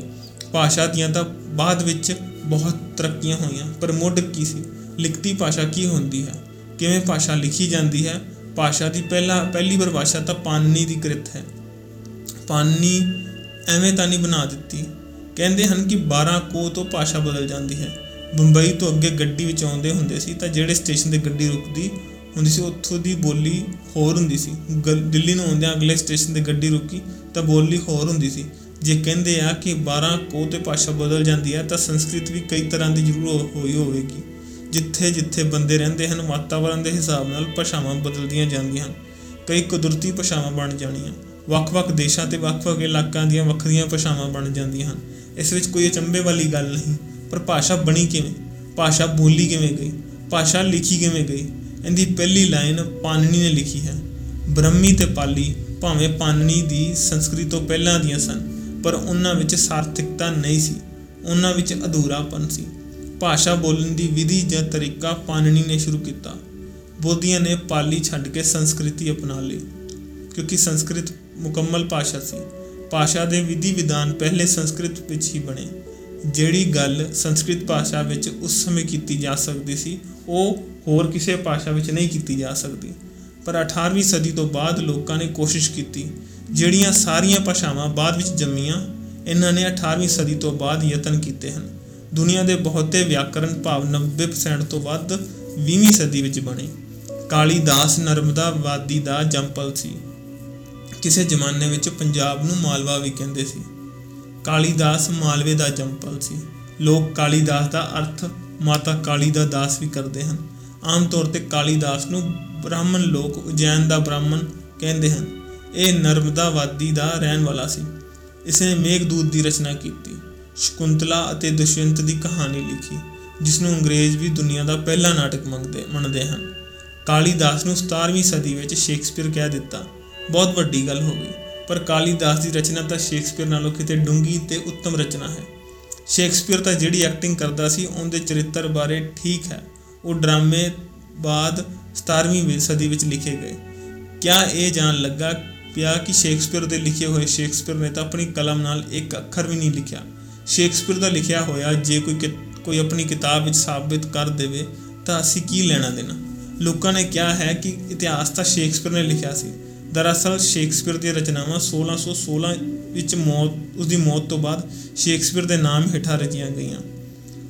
ਭਾਸ਼ਾ ਦੀਆਂ ਤਾਂ ਬਾਅਦ ਵਿੱਚ ਬਹੁਤ ਤਰੱਕੀਆਂ ਹੋਈਆਂ, ਪਰ ਮੁੱਢ ਕੀ ਸੀ? ਲਿਖਤੀ ਭਾਸ਼ਾ ਕੀ ਹੁੰਦੀ ਹੈ? ਕਿਵੇਂ ਭਾਸ਼ਾ ਲਿਖੀ ਜਾਂਦੀ ਹੈ? ਭਾਸ਼ਾ ਦੀ ਪਹਿਲਾ, ਪਹਿਲੀ ਪਰਿਭਾਸ਼ਾ ਤਾਂ ਪਾਣਿਨੀ ਦੀ ਕ੍ਰਿਤ ਹੈ। ਪਾਣਿਨੀ ਐਵੇਂ ਤਾਂ ਨਹੀਂ ਬਣਾ ਦਿੱਤੀ। ਕਹਿੰਦੇ ਹਨ ਕਿ 12 ਕੋ ਤੋਂ ਭਾਸ਼ਾ ਬਦਲ ਜਾਂਦੀ ਹੈ। ਬੰਬਈ ਤੋਂ ਅੱਗੇ ਗੱਡੀ ਵਿੱਚ ਆਉਂਦੇ ਹੁੰਦੇ ਸੀ ਤਾਂ ਜਿਹੜੇ ਸਟੇਸ਼ਨ ਤੇ ਗੱਡੀ ਰੁਕਦੀ ਹੁੰਦੀ ਸੀ, ਉੱਥੋਂ ਦੀ ਬੋਲੀ ਹੋਰ ਹੁੰਦੀ ਸੀ। ਗੱਲ- ਦਿੱਲੀ ਨੂੰ ਆਉਂਦਿਆਂ ਅਗਲੇ ਸਟੇਸ਼ਨ ਤੇ ਗੱਡੀ ਰੁਕੀ ਤਾਂ ਬੋਲੀ ਹੋਰ ਹੁੰਦੀ ਸੀ। ਜੇ ਕਹਿੰਦੇ ਆ ਕਿ 12 ਕੋ ਤੇ ਭਾਸ਼ਾ ਬਦਲ ਜਾਂਦੀ ਹੈ ਤਾਂ ਸੰਸਕ੍ਰਿਤ ਵੀ ਕਈ ਤਰ੍ਹਾਂ ਦੀ ਜ਼ਰੂਰ ਹੋ- ਹੋਈ ਹੋਵੇਗੀ। ਜਿੱਥੇ ਜਿੱਥੇ ਬੰਦੇ ਰਹਿੰਦੇ ਹਨ ਵਾਤਾਵਰਣ ਦੇ ਹਿਸਾਬ ਨਾਲ ਭਾਸ਼ਾਵਾਂ ਬਦਲਦੀਆਂ ਜਾਂਦੀਆਂ ਹਨ। ਕਈ ਕੁਦਰਤੀ ਭਾਸ਼ਾਵਾਂ ਬਣ ਜਾਣੀਆਂ। ਵੱਖ-ਵੱਖ ਦੇਸ਼ਾਂ ਤੇ ਵੱਖ-ਵੱਖ ਇਲਾਕਿਆਂ ਦੀਆਂ ਵੱਖਰੀਆਂ ਭਾਸ਼ਾਵਾਂ ਬਣ ਜਾਂਦੀਆਂ ਹਨ। ਇਸ ਵਿੱਚ ਕੋਈ ਅਚੰਭੇ ਵਾਲੀ ਗੱਲ ਨਹੀਂ। ਪਰ ਭਾਸ਼ਾ ਬਣੀ ਕਿਵੇਂ? ਭਾਸ਼ਾ ਬੋਲੀ ਕਿਵੇਂ ਗਈ? ਭਾਸ਼ਾ ਲਿਖੀ ਕਿਵੇਂ ਗਈ? ਇਹਦੀ ਪਹਿਲੀ ਲਾਈਨ ਪਾਣਿਨੀ ਨੇ ਲਿਖੀ ਹੈ। ਬ੍ਰਹਮੀ ਤੇ ਪਾਲੀ ਭਾਵੇਂ ਪਾਣਿਨੀ ਦੀ ਸੰਸਕ੍ਰਿਤ ਤੋਂ ਪਹਿਲਾਂ ਦੀਆਂ ਸਨ, ਪਰ ਉਹਨਾਂ ਵਿੱਚ ਸਾਰਥਿਕਤਾ ਨਹੀਂ ਸੀ। ਉਹਨਾਂ ਵਿੱਚ ਅਧੂਰਾਪਨ ਸੀ। ਭਾਸ਼ਾ ਬੋਲਣ ਦੀ ਵਿਧੀ ਜਾਂ ਤਰੀਕਾ ਪਾਣਿਨੀ ਨੇ ਸ਼ੁਰੂ ਕੀਤਾ। ਬੋਧੀਆਂ ਨੇ ਪਾਲੀ ਛੱਡ ਕੇ ਸੰਸਕ੍ਰਿਤੀ ਅਪਣਾ ਲਈ, ਕਿਉਂਕਿ ਸੰਸਕ੍ਰਿਤ ਮੁਕੰਮਲ ਭਾਸ਼ਾ ਸੀ। ਭਾਸ਼ਾ ਦੇ ਵਿਧੀ ਵਿਧਾਨ ਪਹਿਲੇ ਸੰਸਕ੍ਰਿਤ ਵਿੱਚ ਹੀ ਬਣੇ। ਜਿਹੜੀ ਗੱਲ ਸੰਸਕ੍ਰਿਤ ਭਾਸ਼ਾ ਵਿੱਚ ਉਸ ਸਮੇਂ ਕੀਤੀ ਜਾ ਸਕਦੀ ਸੀ, ਉਹ ਹੋਰ ਕਿਸੇ ਭਾਸ਼ਾ ਵਿੱਚ ਨਹੀਂ ਕੀਤੀ ਜਾ ਸਕਦੀ। ਪਰ 18ਵੀਂ ਸਦੀ ਤੋਂ ਬਾਅਦ ਲੋਕਾਂ ਨੇ ਕੋਸ਼ਿਸ਼ ਕੀਤੀ, ਜਿਹੜੀਆਂ ਸਾਰੀਆਂ ਭਾਸ਼ਾਵਾਂ ਬਾਅਦ ਵਿੱਚ ਜੰਮੀਆਂ, ਇਹਨਾਂ ਨੇ 18ਵੀਂ ਸਦੀ ਤੋਂ ਬਾਅਦ ਯਤਨ ਕੀਤੇ ਹਨ। ਦੁਨੀਆ ਦੇ ਬਹੁਤੇ ਵਿਆਕਰਣ ਭਾਵ 90% ਤੋਂ ਵੱਧ 20ਵੀਂ ਸਦੀ ਵਿੱਚ ਬਣੇ। ਕਾਲੀਦਾਸ ਨਰਮਦਾ ਵਾਦੀ ਦਾ ਜੰਪਲ ਸੀ। ਕਿਸੇ ਜ਼ਮਾਨੇ ਵਿੱਚ ਪੰਜਾਬ ਨੂੰ ਮਾਲਵਾ ਵੀ ਕਹਿੰਦੇ ਸੀ। ਕਾਲੀਦਾਸ ਮਾਲਵੇ ਦਾ ਜੰਪਲ ਸੀ। ਲੋਕ ਕਾਲੀਦਾਸ ਦਾ ਅਰਥ ਮਾਤਾ ਕਾਲੀ ਦਾ ਦਾਸ ਵੀ ਕਰਦੇ ਹਨ। ਆਮ ਤੌਰ ਤੇ ਕਾਲੀਦਾਸ ਨੂੰ ਬ੍ਰਾਹਮਣ ਲੋਕ ਉਜੈਨ ਦਾ ਬ੍ਰਾਹਮਣ ਕਹਿੰਦੇ ਹਨ। ਇਹ ਨਰਮਦਾ ਵਾਦੀ ਦਾ ਰਹਿਣ ਵਾਲਾ ਸੀ। ਇਸਨੇ ਮੇਘਦੂਤ ਦੀ ਰਚਨਾ ਕੀਤੀ, ਸ਼ਕੁੰਤਲਾ ਅਤੇ ਦੁਸ਼ਯੰਤ ਦੀ ਕਹਾਣੀ ਲਿਖੀ ਜਿਸ ਨੂੰ ਅੰਗਰੇਜ਼ ਵੀ ਦੁਨੀਆ ਦਾ ਪਹਿਲਾ ਨਾਟਕ ਮੰਗਦੇ ਮੰਨਦੇ ਹਨ। ਕਾਲੀਦਾਸ ਨੂੰ 17ਵੀਂ ਸਦੀ ਵਿੱਚ ਸ਼ੇਕਸਪੀਅਰ ਕਹਿ ਦਿੱਤਾ, ਬਹੁਤ ਵੱਡੀ ਗੱਲ ਹੋ ਗਈ, ਪਰ ਕਾਲੀਦਾਸ ਦੀ ਰਚਨਾ ਤਾਂ ਸ਼ੇਕਸਪੀਅਰ ਨਾਲੋਂ ਕਿਤੇ ਡੂੰਗੀ ਤੇ ਉੱਤਮ ਰਚਨਾ ਹੈ। ਸ਼ੇਕਸਪੀਅਰ ਤਾਂ ਜਿਹੜੀ ਐਕਟਿੰਗ ਕਰਦਾ ਸੀ, ਉਹਦੇ ਚਰਿੱਤਰ ਬਾਰੇ ਠੀਕ ਹੈ ਉਹ ਡਰਾਮੇ ਬਾਅਦ 17ਵੀਂ ਸਦੀ ਵਿੱਚ ਲਿਖੇ ਗਏ। ਕਿਆ ਇਹ ਜਾਣ ਲੱਗਾ ਪਿਆ ਕਿ ਸ਼ੇਕਸਪੀਅਰ ਦੇ ਲਿਖੇ ਹੋਏ ਸ਼ੇਕਸਪੀਅਰ ਨੇ ਤਾਂ ਆਪਣੀ ਕਲਮ ਨਾਲ ਇੱਕ ਅੱਖਰ ਵੀ ਨਹੀਂ ਲਿਖਿਆ। ਸ਼ੇਕਸਪੀਅਰ ਦਾ ਲਿਖਿਆ ਹੋਇਆ, ਜੇ ਕੋਈ ਕਿ- ਕੋਈ ਆਪਣੀ ਕਿਤਾਬ ਵਿੱਚ ਸਾਬਿਤ ਕਰ ਦੇਵੇ, ਤਾਂ ਅਸੀਂ ਕੀ ਲੈਣਾ ਦੇਣਾ? ਲੋਕਾਂ ਨੇ ਕਿਹਾ ਹੈ ਕਿ ਇਤਿਹਾਸ ਤਾਂ ਸ਼ੇਕਸਪੀਅਰ ਨੇ ਲਿਖਿਆ ਸੀ। ਦਰਅਸਲ, ਸ਼ੇਕਸਪੀਅਰ ਦੀਆਂ ਰਚਨਾਵਾਂ 1616 ਵਿੱਚ ਮੌਤ ਉਸ ਦੀ ਮੌਤ ਤੋਂ ਬਾਅਦ ਸ਼ੇਕਸਪੀਅਰ ਦੇ ਨਾਮ ਹੇਠਾਂ ਰਚੀਆਂ ਗਈਆਂ।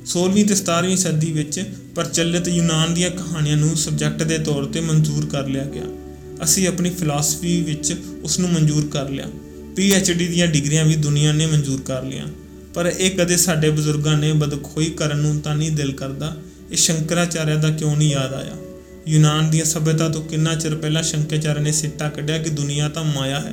16ਵੀਂ ਤੇ 17ਵੀਂ ਸਦੀ ਵਿੱਚ ਪ੍ਰਚਲਿਤ ਯੂਨਾਨ ਦੀਆਂ ਕਹਾਣੀਆਂ ਨੂੰ ਸਬਜੈਕਟ ਦੇ ਤੌਰ ਤੇ ਮਨਜ਼ੂਰ ਕਰ ਲਿਆ ਗਿਆ। ਅਸੀਂ ਆਪਣੀ ਫਿਲਾਸਫੀ ਵਿੱਚ ਉਸ ਨੂੰ ਮਨਜ਼ੂਰ ਕਰ ਲਿਆ। ਪੀ ਐਚ ਡੀ ਦੀਆਂ ਡਿਗਰੀਆਂ ਵੀ ਦੁਨੀਆ ਨੇ ਮਨਜ਼ੂਰ ਕਰ ਲਿਆ ਪਰ ਇਹ ਕਦੇ ਸਾਡੇ ਬਜ਼ੁਰਗਾਂ ਨੇ ਬਦਖੋਈ ਕਰਨ ਨੂੰ ਤਾਂ ਨਹੀਂ ਦਿਲ ਕਰਦਾ। ਇਹ ਸ਼ੰਕਰਾਚਾਰਿਆ ਦਾ ਕਿਉਂ ਨਹੀਂ ਯਾਦ ਆਇਆ? ਯੂਨਾਨ ਦੀਆਂ ਸਭਿਅਤਾ ਤੋਂ ਕਿੰਨਾ ਚਿਰ ਪਹਿਲਾਂ ਸ਼ੰਕਰਾਚਾਰਿਆ ਨੇ ਸਿੱਟਾ ਕੱਢਿਆ ਕਿ ਦੁਨੀਆ ਤਾਂ ਮਾਇਆ ਹੈ?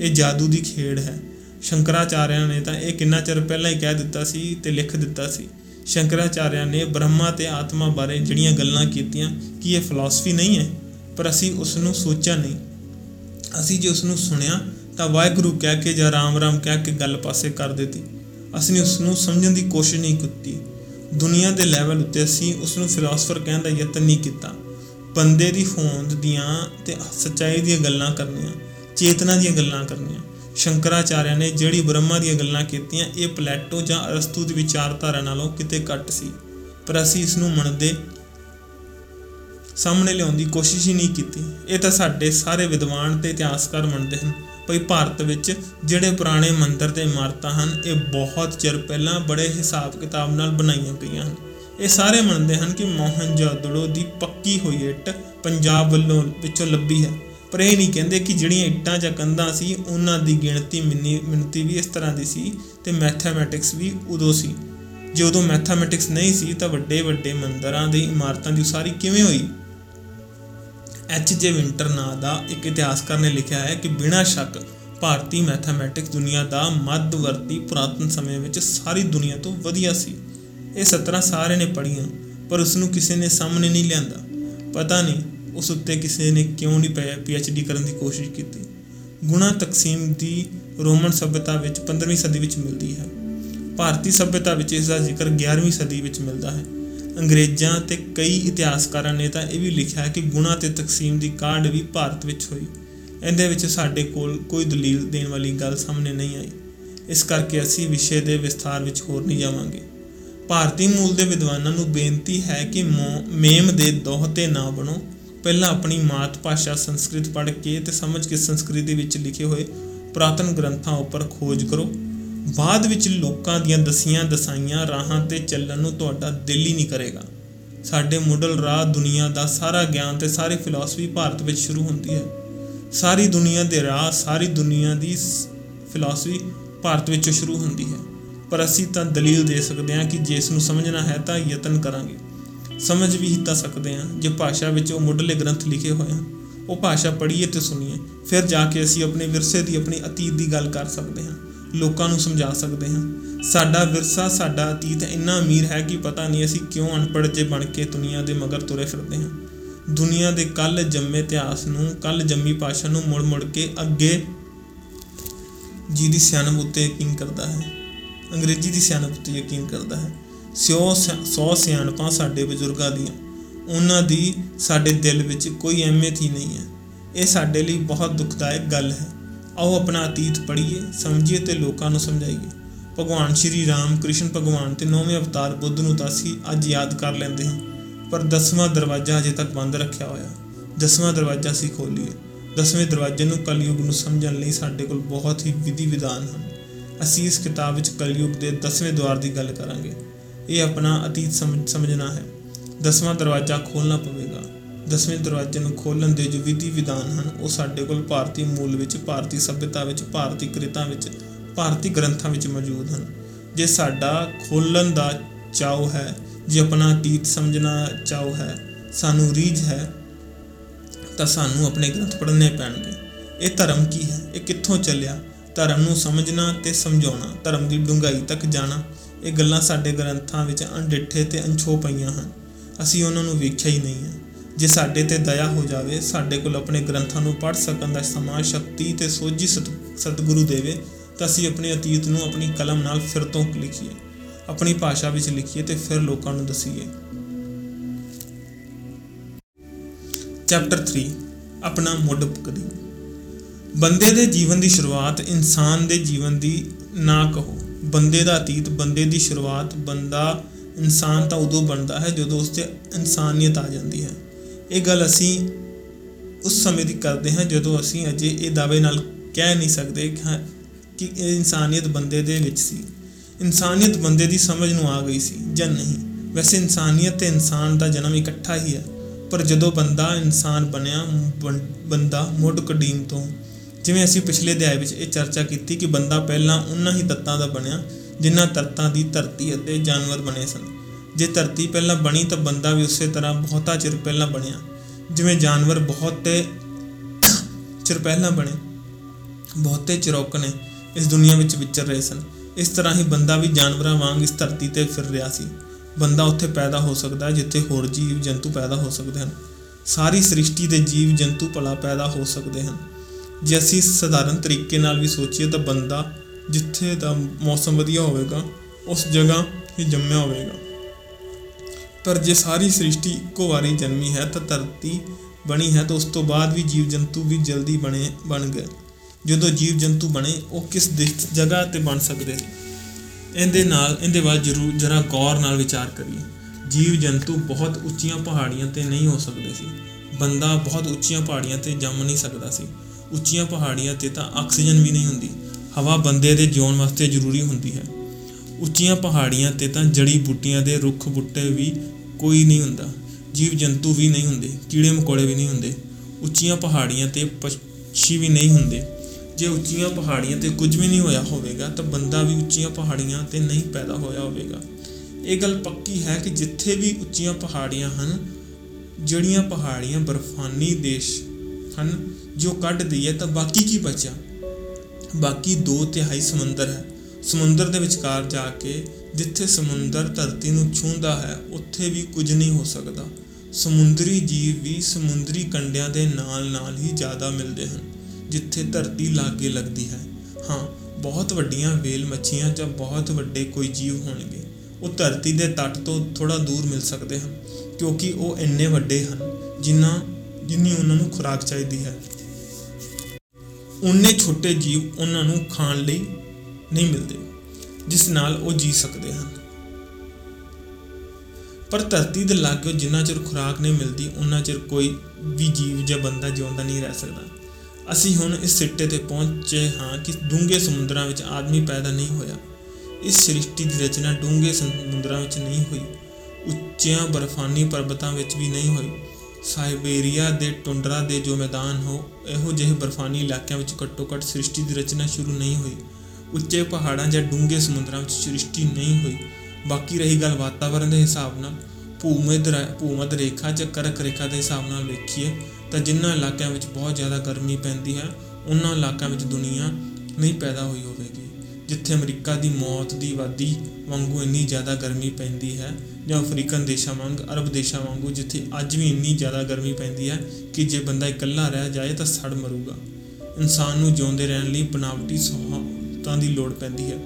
ਇਹ ਜਾਦੂ ਦੀ ਖੇਡ ਹੈ। ਸ਼ੰਕਰਾਚਾਰਿਆ ਨੇ ਤਾਂ ਇਹ ਕਿੰਨਾ ਚਿਰ ਪਹਿਲਾਂ ਹੀ ਕਹਿ ਦਿੱਤਾ ਸੀ ਤੇ ਲਿਖ ਦਿੱਤਾ ਸੀ। ਸ਼ੰਕਰਾਚਾਰਿਆ ਨੇ ਬ੍ਰਹਮਾ ਤੇ ਆਤਮਾ ਬਾਰੇ ਜਿਹੜੀਆਂ ਗੱਲਾਂ ਕੀਤੀਆਂ, ਕੀ ਇਹ ਫਿਲਾਸਫੀ ਨਹੀਂ ਹੈ? ਪਰ ਅਸੀਂ ਉਸ ਨੂੰ ਸੋਚਿਆ ਨਹੀਂ। ਅਸੀਂ ਜੇ ਉਸ ਨੂੰ ਸੁਣਿਆ, ਤਾਂ ਵਾਹਿਗੁਰੂ ਕਹਿ ਕੇ ਜਾਂ ਰਾਮ ਰਾਮ ਕਹਿ ਕੇ ਗੱਲ ਪਾਸੇ ਕਰ ਦਿੱਤੀ। ਅਸੀਂ ਉਸ ਨੂੰ ਸਮਝਣ ਦੀ ਕੋਸ਼ਿਸ਼ ਨਹੀਂ ਕੀਤੀ। ਦੁਨੀਆ ਦੇ ਲੈਵਲ ਉੱਤੇ ਅਸੀਂ ਉਸ ਨੂੰ ਫਿਲਾਸਫਰ ਕਹਿਣ ਦਾ ਯਤਨ ਨਹੀਂ ਕੀਤਾ। ਬੰਦੇ ਦੀ ਹੋਂਦ ਦੀਆਂ ਤੇ ਸੱਚਾਈ ਦੀਆਂ ਗੱਲਾਂ ਕਰਨੀਆਂ, ਚੇਤਨਾ ਦੀਆਂ ਗੱਲਾਂ ਕਰਨੀਆਂ। ਸ਼ੰਕਰਾਚਾਰਿਆ ਨੇ ਜਿਹੜੀ ਬ੍ਰਹਮਾ ਦੀਆਂ ਗੱਲਾਂ ਕੀਤੀਆਂ, ਇਹ ਪਲੇਟੋ ਜਾਂ ਅਰਸਤੂ ਦੀ ਵਿਚਾਰਧਾਰਾ ਨਾਲੋਂ ਕਿਤੇ ਘੱਟ ਸੀ। ਪਰ ਅਸੀਂ ਇਸ ਨੂੰ ਮੰਨਦੇ ਸਾਹਮਣੇ ਲਿਆਉਣ ਦੀ ਕੋਸ਼ਿਸ਼ ਹੀ ਨਹੀਂ ਕੀਤੀ। ਇਹ ਤਾਂ ਸਾਡੇ ਸਾਰੇ ਵਿਦਵਾਨ ਤੇ ਇਤਿਹਾਸਕਾਰ ਮੰਨਦੇ ਹਨ, ਭਈ ਭਾਰਤ ਵਿੱਚ ਜਿਹੜੇ ਪੁਰਾਣੇ ਮੰਦਿਰ ਤੇ ਇਮਾਰਤਾਂ ਹਨ, ਇਹ ਬਹੁਤ ਚਿਰ ਪਹਿਲਾਂ ਬੜੇ ਹਿਸਾਬ ਕਿਤਾਬ ਨਾਲ ਬਣਾਈਆਂ ਗਈਆਂ ਹਨ। ਇਹ ਸਾਰੇ ਮੰਨਦੇ ਹਨ ਕਿ ਮੋਹਨਜੋਦੜੋ ਦੀ ਪੱਕੀ ਹੋਈ ਇੱਟ ਪੰਜਾਬ ਵੱਲੋਂ ਵਿੱਚੋਂ ਲੱਭੀ ਹੈ। ਪਰ ਇਹ ਨਹੀਂ ਕਹਿੰਦੇ ਕਿ ਜਿਹੜੀਆਂ ਇੱਟਾਂ ਜਾਂ ਕੰਧਾਂ ਸੀ, ਉਹਨਾਂ ਦੀ ਗਿਣਤੀ ਮਿੰਨੀ ਮਿਣਤੀ ਵੀ ਇਸ ਤਰ੍ਹਾਂ ਦੀ ਸੀ ਤੇ ਮੈਥਮੈਟਿਕਸ ਵੀ ਉਦੋਂ ਸੀ। ਜੇ ਉਦੋਂ ਮੈਥਮੈਟਿਕਸ ਨਹੀਂ ਸੀ ਤਾਂ ਵੱਡੇ ਵੱਡੇ ਮੰਦਿਰਾਂ ਦੀ ਇਮਾਰਤਾਂ ਦੀ ਉਸਾਰੀ ਕਿਵੇਂ ਹੋਈ? ਐਚ ਜੇ ਵਿੰਟਰ ਨਾਂ ਦਾ ਇੱਕ ਇਤਿਹਾਸਕਾਰ ਨੇ ਲਿਖਿਆ ਹੈ ਕਿ ਬਿਨਾਂ ਸ਼ੱਕ ਭਾਰਤੀ ਮੈਥਮੈਟਿਕਸ ਦੁਨੀਆ ਦਾ ਮੱਧਵਰਤੀ ਪੁਰਾਤਨ ਸਮੇਂ ਵਿੱਚ ਸਾਰੀ ਦੁਨੀਆ ਤੋਂ ਵਧੀਆ ਸੀ। ਇਹ ਸਤਰਾਂ ਸਾਰੇ ਨੇ ਪੜ੍ਹੀਆਂ, ਪਰ ਉਸ ਨੂੰ ਕਿਸੇ ਨੇ ਸਾਹਮਣੇ ਨਹੀਂ ਲਿਆਂਦਾ। ਪਤਾ ਨਹੀਂ ਉਸ ਉੱਤੇ ਕਿਸੇ ਨੇ ਕਿਉਂ ਨਹੀਂ ਪੀ ਐਚ ਡੀ ਕਰਨ ਦੀ ਕੋਸ਼ਿਸ਼ ਕੀਤੀ। ਗੁਣਾ ਤਕਸੀਮ ਦੀ ਰੋਮਨ ਸਭਿਅਤਾ ਵਿੱਚ 15ਵੀਂ ਸਦੀ ਵਿੱਚ ਮਿਲਦੀ ਹੈ। ਭਾਰਤੀ ਸਭਿਅਤਾ ਵਿੱਚ ਇਸ ਦਾ ਜ਼ਿਕਰ 11ਵੀਂ ਸਦੀ ਵਿੱਚ ਮਿਲਦਾ ਹੈ। ਅੰਗਰੇਜ਼ਾਂ ਤੇ ਕਈ ਇਤਿਹਾਸਕਾਰਾਂ ਨੇ ਤਾਂ ਇਹ ਵੀ ਲਿਖਿਆ ਹੈ ਕਿ ਗੁਣਾ ਤੇ ਤਕਸੀਮ ਦੀ ਕਾਢ ਵੀ ਭਾਰਤ ਵਿੱਚ ਹੋਈ। ਇਹਦੇ ਵਿੱਚ ਸਾਡੇ ਕੋਲ ਕੋਈ ਦਲੀਲ ਦੇਣ ਵਾਲੀ ਗੱਲ ਸਾਹਮਣੇ ਨਹੀਂ ਆਈ। ਇਸ ਕਰਕੇ ਅਸੀਂ ਵਿਸ਼ੇ ਦੇ ਵਿਸਥਾਰ ਵਿੱਚ ਹੋਰ ਨਹੀਂ ਜਾਵਾਂਗੇ। ਭਾਰਤੀ ਮੂਲ ਦੇ ਵਿਦਵਾਨਾਂ ਨੂੰ ਬੇਨਤੀ ਹੈ ਕਿ ਮੋ- ਮੇਮ ਦੇ ਦੋਹਤੇ ਨਾ ਬਣੋ। ਪਹਿਲਾਂ ਆਪਣੀ ਮਾਤ ਭਾਸ਼ਾ ਸੰਸਕ੍ਰਿਤ ਪੜ੍ਹ ਕੇ ਤੇ ਸਮਝ ਕੇ ਸੰਸਕ੍ਰਿਤੀ ਵਿੱਚ ਲਿਖੇ ਹੋਏ ਪੁਰਾਤਨ ਗ੍ਰੰਥਾਂ ਉੱਪਰ ਖੋਜ ਕਰੋ। ਬਾਅਦ ਵਿੱਚ ਲੋਕਾਂ ਦੀਆਂ ਦਸੀਆਂ ਦਸਾਈਆਂ ਰਾਹਾਂ ਤੇ ਚੱਲਣ ਨੂੰ ਤੁਹਾਡਾ ਦਿਲ ਹੀ ਨਹੀਂ ਕਰੇਗਾ। ਸਾਡੇ ਮੁੱਢਲ ਰਾਹ ਦੁਨੀਆ ਦਾ ਸਾਰਾ ਗਿਆਨ ਤੇ ਸਾਰੀ ਫਿਲਾਸਫੀ ਭਾਰਤ ਵਿੱਚ ਸ਼ੁਰੂ ਹੁੰਦੀ ਹੈ। ਸਾਰੀ ਦੁਨੀਆ ਦੇ ਰਾਹ, ਸਾਰੀ ਦੁਨੀਆ ਦੀ ਫਿਲਾਸਫੀ ਭਾਰਤ ਵਿੱਚੋਂ ਸ਼ੁਰੂ ਹੁੰਦੀ ਹੈ। ਪਰ ਅਸੀਂ ਤਾਂ ਦਲੀਲ ਦੇ ਸਕਦੇ ਹਾਂ ਕਿ ਜੇ ਇਸ ਨੂੰ ਸਮਝਣਾ ਹੈ ਤਾਂ ਯਤਨ ਕਰਾਂਗੇ। ਸਮਝ ਵੀ ਹੀ ਤਾਂ ਸਕਦੇ ਹਾਂ ਜੇ ਭਾਸ਼ਾ ਵਿੱਚ ਉਹ ਮੁੱਢਲੇ ਗ੍ਰੰਥ ਲਿਖੇ ਹੋਏ ਹਨ ਉਹ ਭਾਸ਼ਾ ਪੜ੍ਹੀਏ ਤੇ ਸੁਣੀਏ, ਫਿਰ ਜਾ ਕੇ ਅਸੀਂ ਆਪਣੇ ਵਿਰਸੇ ਦੀ, ਆਪਣੀ ਅਤੀਤ ਦੀ ਗੱਲ ਕਰ ਸਕਦੇ ਹਾਂ, ਲੋਕਾਂ ਨੂੰ ਸਮਝਾ ਸਕਦੇ ਹਾਂ। ਸਾਡਾ ਵਿਰਸਾ, ਸਾਡਾ ਅਤੀਤ, ਇੰਨਾ ਅਮੀਰ ਹੈ ਕਿ ਪਤਾ ਨਹੀਂ ਅਸੀਂ ਕਿਉਂ ਅਨਪੜ੍ਹ ਜੇ ਬਣ ਕੇ ਦੁਨੀਆ ਦੇ ਮਗਰ ਤੁਰੇ ਫਿਰਦੇ ਹਾਂ। ਦੁਨੀਆ ਦੇ ਕੱਲ ਜੰਮੇ ਇਤਿਹਾਸ ਨੂੰ ਕੱਲ ਜੰਮੀ ਭਾਸ਼ਾ ਨੂੰ ਮੁੜ ਮੁੜ ਕੇ ਅੱਗੇ ਜੀ ਦੀ ਸਿਆਣਪ ਉੱਤੇ ਯਕੀਨ ਕਰਦਾ ਹੈ। ਅੰਗਰੇਜ਼ੀ ਦੀ ਸਿਆਣਪ ਉੱਤੇ ਯਕੀਨ ਕਰਦਾ ਹੈ। ਸਿਓ ਸੌ ਸਿਆਣਪਾਂ ਸਾਡੇ ਬਜ਼ੁਰਗਾਂ ਦੀਆਂ, ਉਹਨਾਂ ਦੀ ਸਾਡੇ ਦਿਲ ਵਿੱਚ ਕੋਈ ਅਹਿਮੀਅਤ ਹੀ ਨਹੀਂ ਹੈ। ਇਹ ਸਾਡੇ ਲਈ ਬਹੁਤ ਦੁਖਦਾਇਕ ਗੱਲ ਹੈ। ਆਓ ਆਪਣਾ ਅਤੀਤ ਪੜ੍ਹੀਏ, ਸਮਝੀਏ ਤੇ ਲੋਕਾਂ ਨੂੰ ਸਮਝਾਈਏ। ਭਗਵਾਨ ਸ਼੍ਰੀ ਰਾਮ ਕ੍ਰਿਸ਼ਨ ਭਗਵਾਨ ਤੇ ਨੌਵੇਂ ਅਵਤਾਰ ਬੁੱਧ ਨੂੰ ਤਾਂ ਅਸੀਂ ਅੱਜ ਯਾਦ ਕਰ ਲੈਂਦੇ ਹਾਂ। ਪਰ ਦਸਵਾਂ ਦਰਵਾਜ਼ਾ ਅਜੇ ਤੱਕ ਬੰਦ ਰੱਖਿਆ ਹੋਇਆ। ਦਸਵਾਂ ਦਰਵਾਜ਼ਾ ਅਸੀਂ ਖੋਲੀਏ ਦਸਵੇਂ ਦਰਵਾਜ਼ੇ ਨੂੰ ਕਲਯੁਗ ਨੂੰ ਸਮਝਣ ਲਈ ਸਾਡੇ ਕੋਲ ਬਹੁਤ ਹੀ ਵਿਧੀ ਵਿਧਾਨ ਹਨ। ਅਸੀਂ ਇਸ ਕਿਤਾਬ ਵਿੱਚ ਕਲਯੁਗ ਦੇ ਦਸਵੇਂ ਦਵਾਰ ਦੀ ਗੱਲ ਕਰਾਂਗੇ। ਇਹ ਆਪਣਾ ਅਤੀਤ ਸਮਝ- ਸਮਝਣਾ ਹੈ। ਦਸਵਾਂ ਦਰਵਾਜ਼ਾ ਖੋਲਣਾ ਪਵੇਗਾ। ਦਸਵੇਂ ਦਰਵਾਜ਼ੇ ਨੂੰ ਖੋਲਣ ਦੇ ਜੋ ਵਿਧੀ ਵਿਧਾਨ ਹਨ, ਉਹ ਸਾਡੇ ਕੋਲ ਭਾਰਤੀ ਮੂਲ ਵਿੱਚ, ਭਾਰਤੀ ਸਭਿਅਤਾ ਵਿੱਚ, ਭਾਰਤੀ ਕ੍ਰਿਤਾਂ ਵਿੱਚ, ਭਾਰਤੀ ਗ੍ਰੰਥਾਂ ਵਿੱਚ ਮੌਜੂਦ ਹਨ। ਜੇ ਸਾਡਾ ਖੋਲਣ ਦਾ ਚਾਉ ਹੈ, ਜੇ ਆਪਣਾ ਅਤੀਤ ਸਮਝਣਾ ਚਾਉ ਹੈ, ਸਾਨੂੰ ਰੀਝ ਹੈ, ਤਾਂ ਸਾਨੂੰ ਆਪਣੇ ਗ੍ਰੰਥ ਪੜ੍ਹਨੇ ਪੈਣਗੇ। ਇਹ ਧਰਮ ਕੀ ਹੈ? ਇਹ ਕਿੱਥੋਂ ਚੱਲਿਆ? ਧਰਮ ਨੂੰ ਸਮਝਣਾ ਤੇ ਸਮਝਾਉਣਾ, ਧਰਮ ਦੀ ਡੂੰਘਾਈ ਤੱਕ ਜਾਣਾ। ਇਹ ਗੱਲਾਂ ਸਾਡੇ ਗ੍ਰੰਥਾਂ ਵਿੱਚ ਅਣਡਿੱਠੇ ਤੇ ਅਣਛੋ ਪਈਆਂ ਹਨ। ਅਸੀਂ ਉਹਨਾਂ ਨੂੰ ਵੇਖਿਆ ਹੀ ਨਹੀਂ ਹੈ। ਜੇ ਸਾਡੇ ਤੇ ਦਇਆ ਹੋ ਜਾਵੇ, ਸਾਡੇ ਕੋਲ ਆਪਣੇ ਗ੍ਰੰਥਾਂ ਨੂੰ ਪੜ੍ਹ ਸਕਣ ਦਾ ਸਮਾਂ, ਸ਼ਕਤੀ ਤੇ ਸੋਝੀ ਸਤ- ਸਤਿਗੁਰੂ ਦੇਵੇ, ਤਾਂ ਅਸੀਂ ਆਪਣੇ ਅਤੀਤ ਨੂੰ ਆਪਣੀ ਕਲਮ ਨਾਲ ਫਿਰ ਤੋਂ ਲਿਖੀਏ, ਆਪਣੀ ਭਾਸ਼ਾ ਵਿੱਚ ਲਿਖੀਏ ਤੇ ਫਿਰ ਲੋਕਾਂ ਨੂੰ ਦਸੀਏ। ਚੈਪਟਰ 3 ਆਪਣਾ ਮੁੱਢ ਕਦੀ ਬੰਦੇ ਦੇ ਜੀਵਨ ਦੀ ਸ਼ੁਰੂਆਤ ਇਨਸਾਨ ਦੇ ਜੀਵਨ ਦੀ ਨਾ ਕਹੋ। ਬੰਦੇ ਦਾ ਅਤੀਤ, ਬੰਦੇ ਦੀ ਸ਼ੁਰੂਆਤ, ਬੰਦਾ ਇਨਸਾਨ ਤਾਂ ਉਦੋਂ ਬਣਦਾ ਹੈ ਜਦੋਂ ਉਸ 'ਚ ਇਨਸਾਨੀਅਤ ਆ ਜਾਂਦੀ ਹੈ। ਇਹ ਗੱਲ ਅਸੀਂ ਉਸ ਸਮੇਂ ਦੀ ਕਰਦੇ ਹਾਂ ਜਦੋਂ ਅਸੀਂ ਅਜੇ ਇਹ ਦਾਅਵੇ ਨਾਲ ਕਹਿ ਨਹੀਂ ਸਕਦੇ ਕਿ ਹਾਂ ਕਿ ਇਹ ਇਨਸਾਨੀਅਤ ਬੰਦੇ ਦੇ ਵਿੱਚ ਸੀ। ਇਨਸਾਨੀਅਤ ਬੰਦੇ ਦੀ ਸਮਝ ਨੂੰ ਆ ਗਈ ਸੀ ਜਾਂ ਨਹੀਂ। ਵੈਸੇ ਇਨਸਾਨੀਅਤ ਤੇ ਇਨਸਾਨ ਦਾ ਜਨਮ ਇਕੱਠਾ ਹੀ ਹੈ, ਪਰ ਜਦੋਂ ਬੰਦਾ ਇਨਸਾਨ ਬਣਿਆ ਬੰ- ਬੰਦਾ ਮੁੱਢ ਕਦੀਮ ਤੋਂ ਜਿਵੇਂ ਅਸੀਂ ਪਿਛਲੇ ਅਧਿਆਇ ਵਿੱਚ ਇਹ ਚਰਚਾ ਕੀਤੀ ਕਿ ਬੰਦਾ ਪਹਿਲਾਂ ਉਹਨਾਂ ਹੀ ਤੱਤਾਂ ਦਾ ਬਣਿਆ ਜਿਨ੍ਹਾਂ ਤੱਤਾਂ ਦੀ ਧਰਤੀ ਅਤੇ ਜਾਨਵਰ ਬਣੇ ਸਨ। ਜੇ ਧਰਤੀ ਪਹਿਲਾਂ ਬਣੀ ਤਾਂ ਬੰਦਾ ਵੀ ਉਸੇ ਤਰ੍ਹਾਂ ਬਹੁਤਾ ਚਿਰ ਪਹਿਲਾਂ ਬਣਿਆ। ਜਿਵੇਂ ਜਾਨਵਰ ਬਹੁਤੇ ਚਿਰ ਪਹਿਲਾਂ ਬਣੇ, ਬਹੁਤੇ ਚਿਰੋਕ ਨੇ ਇਸ ਦੁਨੀਆ ਵਿੱਚ ਵਿਚਰ ਰਹੇ ਸਨ। ਇਸ ਤਰ੍ਹਾਂ ਹੀ ਬੰਦਾ ਵੀ ਜਾਨਵਰਾਂ ਵਾਂਗ ਇਸ ਧਰਤੀ ਤੇ ਫਿਰ ਰਿਹਾ ਸੀ। ਬੰਦਾ ਉੱਥੇ ਪੈਦਾ ਹੋ ਸਕਦਾ ਹੈ ਜਿੱਥੇ ਹੋਰ ਜੀਵ ਜੰਤੂ ਪੈਦਾ ਹੋ ਸਕਦੇ ਹਨ। ਸਾਰੀ ਸ੍ਰਿਸ਼ਟੀ ਦੇ ਜੀਵ ਜੰਤੂ ਭਲਾ ਪੈਦਾ ਹੋ ਸਕਦੇ ਹਨ। ਜੇ ਅਸੀਂ ਸਧਾਰਨ ਤਰੀਕੇ ਨਾਲ ਵੀ ਸੋਚੀਏ ਤਾਂ ਬੰਦਾ ਜਿੱਥੇ ਦਾ ਮੌਸਮ ਵਧੀਆ ਹੋਵੇਗਾ, ਉਸ ਜਗ੍ਹਾ ਹੀ ਜੰਮਿਆ ਹੋਵੇਗਾ। ਪਰ ਜੇ ਸਾਰੀ ਸ੍ਰਿਸ਼ਟੀ ਇੱਕੋ ਵਾਰੀ ਜਨਮੀ ਹੈ ਤਾਂ ਧਰਤੀ ਬਣੀ ਹੈ ਤਾਂ ਉਸ ਤੋਂ ਬਾਅਦ ਵੀ ਜੀਵ ਜੰਤੂ ਵੀ ਜਲਦੀ ਬਣੇ, ਬਣ ਗਏ। ਜਦੋਂ ਜੀਵ ਜੰਤੂ ਬਣੇ, ਉਹ ਕਿਸ ਦਿਸ਼- ਜਗ੍ਹਾ ਤੇ ਬਣ ਸਕਦੇ? ਸੀ ਇਹਦੇ ਨਾਲ, ਇਹਦੇ ਬਾਅਦ ਜਰੂਰ ਜਰਾ ਗੌਰ ਨਾਲ ਵਿਚਾਰ ਕਰੀਏ। ਜੀਵ ਜੰਤੂ ਬਹੁਤ ਉੱਚੀਆਂ ਪਹਾੜੀਆਂ ਤੇ ਨਹੀਂ ਹੋ ਸਕਦੇ ਸੀ। ਬੰਦਾ ਬਹੁਤ ਉੱਚੀਆਂ ਪਹਾੜੀਆਂ ਤੇ ਜੰਮ ਨਹੀਂ ਸਕਦਾ ਸੀ। ਉੱਚੀਆਂ ਪਹਾੜੀਆਂ ਤੇ ਤਾਂ ਆਕਸੀਜਨ ਵੀ ਨਹੀਂ ਹੁੰਦੀ। ਹਵਾ ਬੰਦੇ ਦੇ ਜਿਉਣ ਵਾਸਤੇ ਜ਼ਰੂਰੀ ਹੁੰਦੀ ਹੈ। ਉੱਚੀਆਂ ਪਹਾੜੀਆਂ ਤੇ ਤਾਂ ਜੜੀ ਬੂਟੀਆਂ ਦੇ ਰੁੱਖ ਬੁੱਟੇ ਵੀ ਕੋਈ ਨਹੀਂ ਹੁੰਦਾ। ਜੀਵ ਜੰਤੂ ਵੀ ਨਹੀਂ ਹੁੰਦੇ। ਕੀੜੇ ਮਕੌੜੇ ਵੀ ਨਹੀਂ ਹੁੰਦੇ। ਉੱਚੀਆਂ ਪਹਾੜੀਆਂ ਤੇ ਪੰਛੀ ਵੀ ਨਹੀਂ ਹੁੰਦੇ। ਜੇ ਉੱਚੀਆਂ ਪਹਾੜੀਆਂ ਤੇ ਕੁਝ ਵੀ ਨਹੀਂ ਹੋਇਆ ਹੋਵੇਗਾ, ਤਾਂ ਬੰਦਾ ਵੀ ਉੱਚੀਆਂ ਪਹਾੜੀਆਂ ਤੇ ਨਹੀਂ ਪੈਦਾ ਹੋਇਆ ਹੋਵੇਗਾ। ਇਹ ਗੱਲ ਪੱਕੀ ਹੈ ਕਿ ਜਿੱਥੇ ਵੀ ਉੱਚੀਆਂ ਪਹਾੜੀਆਂ ਹਨ ਜਿਹੜੀਆਂ ਪਹਾੜੀਆਂ ਬਰਫਾਨੀ ਦੇਸ਼ ਹਨ, ਜੋ ਕੱਢ ਦਈਏ ਤਾਂ ਬਾਕੀ ਕੀ ਬਚਿਆ? ਬਾਕੀ ਦੋ ਤਿਹਾਈ ਸਮੁੰਦਰ ਹੈ। ਸਮੁੰਦਰ ਦੇ ਵਿਚਕਾਰ ਜਾ ਕੇ ਜਿੱਥੇ ਸਮੁੰਦਰ ਧਰਤੀ ਨੂੰ ਛੂੰਹਦਾ ਹੈ, ਉੱਥੇ ਵੀ ਕੁਝ ਨਹੀਂ ਹੋ ਸਕਦਾ। ਸਮੁੰਦਰੀ ਜੀਵ ਵੀ ਸਮੁੰਦਰੀ ਕੰਡਿਆਂ ਦੇ ਨਾਲ-ਨਾਲ ਹੀ ਜ਼ਿਆਦਾ ਮਿਲਦੇ ਹਨ, ਜਿੱਥੇ ਧਰਤੀ ਲਾਗੇ ਲੱਗਦੀ ਹੈ। ਹਾਂ, ਬਹੁਤ ਵੱਡੀਆਂ ਵੇਲ ਮੱਛੀਆਂ ਜਾਂ ਬਹੁਤ ਵੱਡੇ ਕੋਈ ਜੀਵ ਹੋਣਗੇ। ਉਹ ਧਰਤੀ ਦੇ ਤੱਟ ਤੋਂ ਥੋੜਾ ਦੂਰ ਮਿਲ ਸਕਦੇ ਹਨ, ਕਿਉਂਕਿ ਉਹ ਇੰਨੇ ਵੱਡੇ ਹਨ ਜਿੰਨਾ ਜਿੰਨੀ ਉਹਨਾਂ ਨੂੰ ਖੁਰਾਕ ਚਾਹੀਦੀ ਹੈ। ਉਨੇ ਛੋਟੇ ਜੀਵ ਉਹਨਾਂ ਨੂੰ ਖਾਣ ਲਈ ਨਹੀਂ ਮਿਲਦੇ, ਜਿਸ ਨਾਲ ਉਹ ਜੀ ਸਕਦੇ ਹਨ। ਪਰ ਧਰਤੀ ਦੇ ਲਾਗੇ ਜਿੰਨਾ ਚਿਰ ਖੁਰਾਕ ਨਹੀਂ ਮਿਲਦੀ ਉਹਨਾਂ ਚਿਰ ਕੋਈ ਵੀ ਜੀਵ ਜਾਂ ਬੰਦਾ ਜਿਉਂਦਾ ਨਹੀਂ ਰਹਿ ਸਕਦਾ। ਅਸੀਂ ਹੁਣ ਇਸ ਸਿੱਟੇ ਤੇ ਪਹੁੰਚੇ ਹਾਂ ਕਿ ਡੂੰਘੇ ਸਮੁੰਦਰਾਂ ਵਿੱਚ ਆਦਮੀ ਪੈਦਾ ਨਹੀਂ ਹੋਇਆ। ਇਸ ਸ੍ਰਿਸ਼ਟੀ ਦੀ ਰਚਨਾ ਡੂੰਘੇ ਸਮੁੰਦਰਾਂ ਵਿੱਚ ਨਹੀਂ ਹੋਈ, ਉੱਚੀਆਂ ਬਰਫ਼ਾਨੀ ਪਰਬਤਾਂ ਵਿੱਚ ਵੀ ਨਹੀਂ ਹੋਈ। ਸਾਈਬੇਰੀਆ ਦੇ ਟੁੰਡਰਾ ਦੇ ਜੋ ਮੈਦਾਨ ਹੋ, ਇਹੋ ਜਿਹੇ ਬਰਫ਼ਾਨੀ ਇਲਾਕਿਆਂ ਵਿੱਚ ਘੱਟੋ ਘੱਟ ਸ੍ਰਿਸ਼ਟੀ ਦੀ ਰਚਨਾ ਸ਼ੁਰੂ ਨਹੀਂ ਹੋਈ। ਉੱਚੇ ਪਹਾੜਾਂ ਜਾਂ ਡੂੰਘੇ ਸਮੁੰਦਰਾਂ ਵਿੱਚ ਸ੍ਰਿਸ਼ਟੀ ਨਹੀਂ ਹੋਈ। ਬਾਕੀ ਰਹੀ ਗੱਲ ਵਾਤਾਵਰਣ ਦੇ ਹਿਸਾਬ ਨਾਲ। ਭੂਮਿਦ ਭੂਮਧ ਰੇਖਾ ਜਾਂ ਕਰਕ ਰੇਖਾ ਦੇ ਹਿਸਾਬ ਨਾਲ ਵੇਖੀਏ, ਤਾਂ ਜਿਨ੍ਹਾਂ ਇਲਾਕਿਆਂ ਵਿੱਚ ਬਹੁਤ ਜ਼ਿਆਦਾ ਗਰਮੀ ਪੈਂਦੀ ਹੈ, ਉਹਨਾਂ ਇਲਾਕਿਆਂ ਵਿੱਚ ਦੁਨੀਆ ਨਹੀਂ ਪੈਦਾ ਹੋਈ ਹੋਵੇਗੀ। ਜਿੱਥੇ ਅਮਰੀਕਾ ਦੀ ਮੌਤ ਦੀ ਆਬਾਦੀ ਵਾਂਗੂ ਇੰਨੀ ਜ਼ਿਆਦਾ ਗਰਮੀ ਪੈਂਦੀ ਹੈ ਜਾਂ ਅਫਰੀਕਨ ਦੇਸ਼ਾਂ ਵਾਂਗ, ਅਰਬ ਦੇਸ਼ਾਂ ਵਾਂਗੂ, ਜਿੱਥੇ ਅੱਜ ਵੀ ਇੰਨੀ ਜ਼ਿਆਦਾ ਗਰਮੀ ਪੈਂਦੀ ਹੈ ਕਿ ਜੇ ਬੰਦਾ ਇਕੱਲਾ ਰਹਿ ਜਾਏ ਤਾਂ ਸੜ ਮਰੂਗਾ। ਇਨਸਾਨ ਨੂੰ ਜਿਉਂਦੇ ਰਹਿਣ ਲਈ ਬਨਾਵਟੀ ਸਹੂਲਤਾਂ ਦੀ ਲੋੜ ਪੈਂਦੀ ਹੈ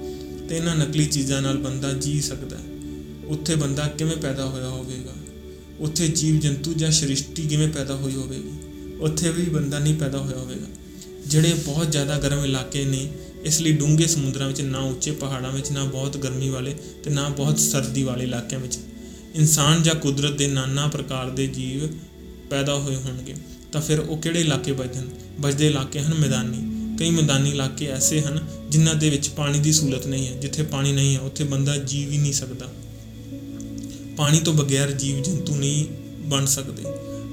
ਤੇ ਇਹਨਾਂ ਨਕਲੀ ਚੀਜ਼ਾਂ ਨਾਲ ਬੰਦਾ ਜੀ ਸਕਦਾ ਹੈ। ਉੱਥੇ ਬੰਦਾ ਕਿਵੇਂ ਪੈਦਾ ਹੋਇਆ ਹੋਵੇਗਾ? ਉੱਥੇ ਜੀਵ ਜੰਤੂ ਜਾਂ ਸ੍ਰਿਸ਼ਟੀ ਕਿਵੇਂ ਪੈਦਾ ਹੋਈ ਹੋਵੇਗੀ? ਉੱਥੇ ਵੀ ਬੰਦਾ ਨਹੀਂ ਪੈਦਾ ਹੋਇਆ ਹੋਵੇਗਾ। ਜਿਹੜੇ ਬਹੁਤ ਜ਼ਿਆਦਾ ਗਰਮ ਇਲਾਕੇ ਨੇ, ਇਸ ਲਈ ਡੂੰਘੇ ਸਮੁੰਦਰਾਂ ਵਿੱਚ, ਨਾ ਉੱਚੇ ਪਹਾੜਾਂ ਵਿੱਚ, ਨਾ ਬਹੁਤ ਗਰਮੀ ਵਾਲੇ ਤੇ ਨਾ ਬਹੁਤ ਸਰਦੀ ਵਾਲੇ ਇਲਾਕਿਆਂ ਵਿੱਚ ਇਨਸਾਨ ਜਾਂ ਕੁਦਰਤ ਦੇ ਨਾਨਾ ਪ੍ਰਕਾਰ ਦੇ ਜੀਵ ਪੈਦਾ ਹੋਏ ਹੋਣਗੇ, ਤਾਂ ਫਿਰ ਉਹ ਕਿਹੜੇ ਇਲਾਕੇ ਬਚਦੇ ਹਨ ਬਚਦੇ ਇਲਾਕੇ ਹਨ ਮੈਦਾਨੀ। ਕਈ ਮੈਦਾਨੀ ਇਲਾਕੇ ਐਸੇ ਹਨ ਜਿਨ੍ਹਾਂ ਦੇ ਵਿੱਚ ਪਾਣੀ ਦੀ ਸਹੂਲਤ ਨਹੀਂ ਹੈ। ਜਿੱਥੇ ਪਾਣੀ ਨਹੀਂ ਹੈ, ਉੱਥੇ ਬੰਦਾ ਜੀਵ ਹੀ ਨਹੀਂ ਸਕਦਾ। ਪਾਣੀ ਤੋਂ ਬਗੈਰ ਜੀਵ ਜੰਤੂ ਨਹੀਂ ਬਣ ਸਕਦੇ।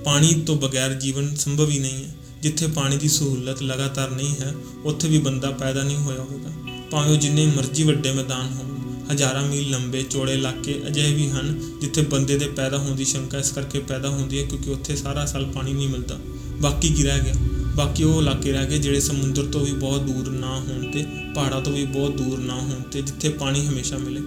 ਪਾਣੀ ਤੋਂ ਬਗੈਰ ਜੀਵਨ ਸੰਭਵ ਹੀ ਨਹੀਂ ਹੈ। ਜਿੱਥੇ ਪਾਣੀ ਦੀ ਸਹੂਲਤ ਲਗਾਤਾਰ ਨਹੀਂ ਹੈ, ਉੱਥੇ ਵੀ ਬੰਦਾ ਪੈਦਾ ਨਹੀਂ ਹੋਇਆ ਹੋਵੇਗਾ ਭਾਵੇਂ ਉਹ ਜਿੰਨੇ ਮਰਜ਼ੀ ਵੱਡੇ ਮੈਦਾਨ ਹੋਣ। ਹਜ਼ਾਰਾਂ ਮੀਲ ਲੰਬੇ ਚੌੜੇ ਇਲਾਕੇ ਅਜਿਹੇ ਵੀ ਹਨ ਜਿੱਥੇ ਬੰਦੇ ਦੇ ਪੈਦਾ ਹੋਣ ਦੀ ਸ਼ੰਕਾ ਇਸ ਕਰਕੇ ਪੈਦਾ ਹੁੰਦੀ ਹੈ ਕਿਉਂਕਿ ਉੱਥੇ ਸਾਰਾ ਸਾਲ ਪਾਣੀ ਨਹੀਂ ਮਿਲਦਾ। ਬਾਕੀ ਕੀ ਰਹਿ ਗਿਆ? ਬਾਕੀ ਉਹ ਇਲਾਕੇ ਰਹਿ ਗਏ ਜਿਹੜੇ ਸਮੁੰਦਰ ਤੋਂ ਵੀ ਬਹੁਤ ਦੂਰ ਨਾ ਹੋਣ ਤੇ, ਪਹਾੜਾਂ ਤੋਂ ਵੀ ਬਹੁਤ ਦੂਰ ਨਾ ਹੋਣ ਤੇ, ਜਿੱਥੇ ਪਾਣੀ ਹਮੇਸ਼ਾ ਮਿਲੇ।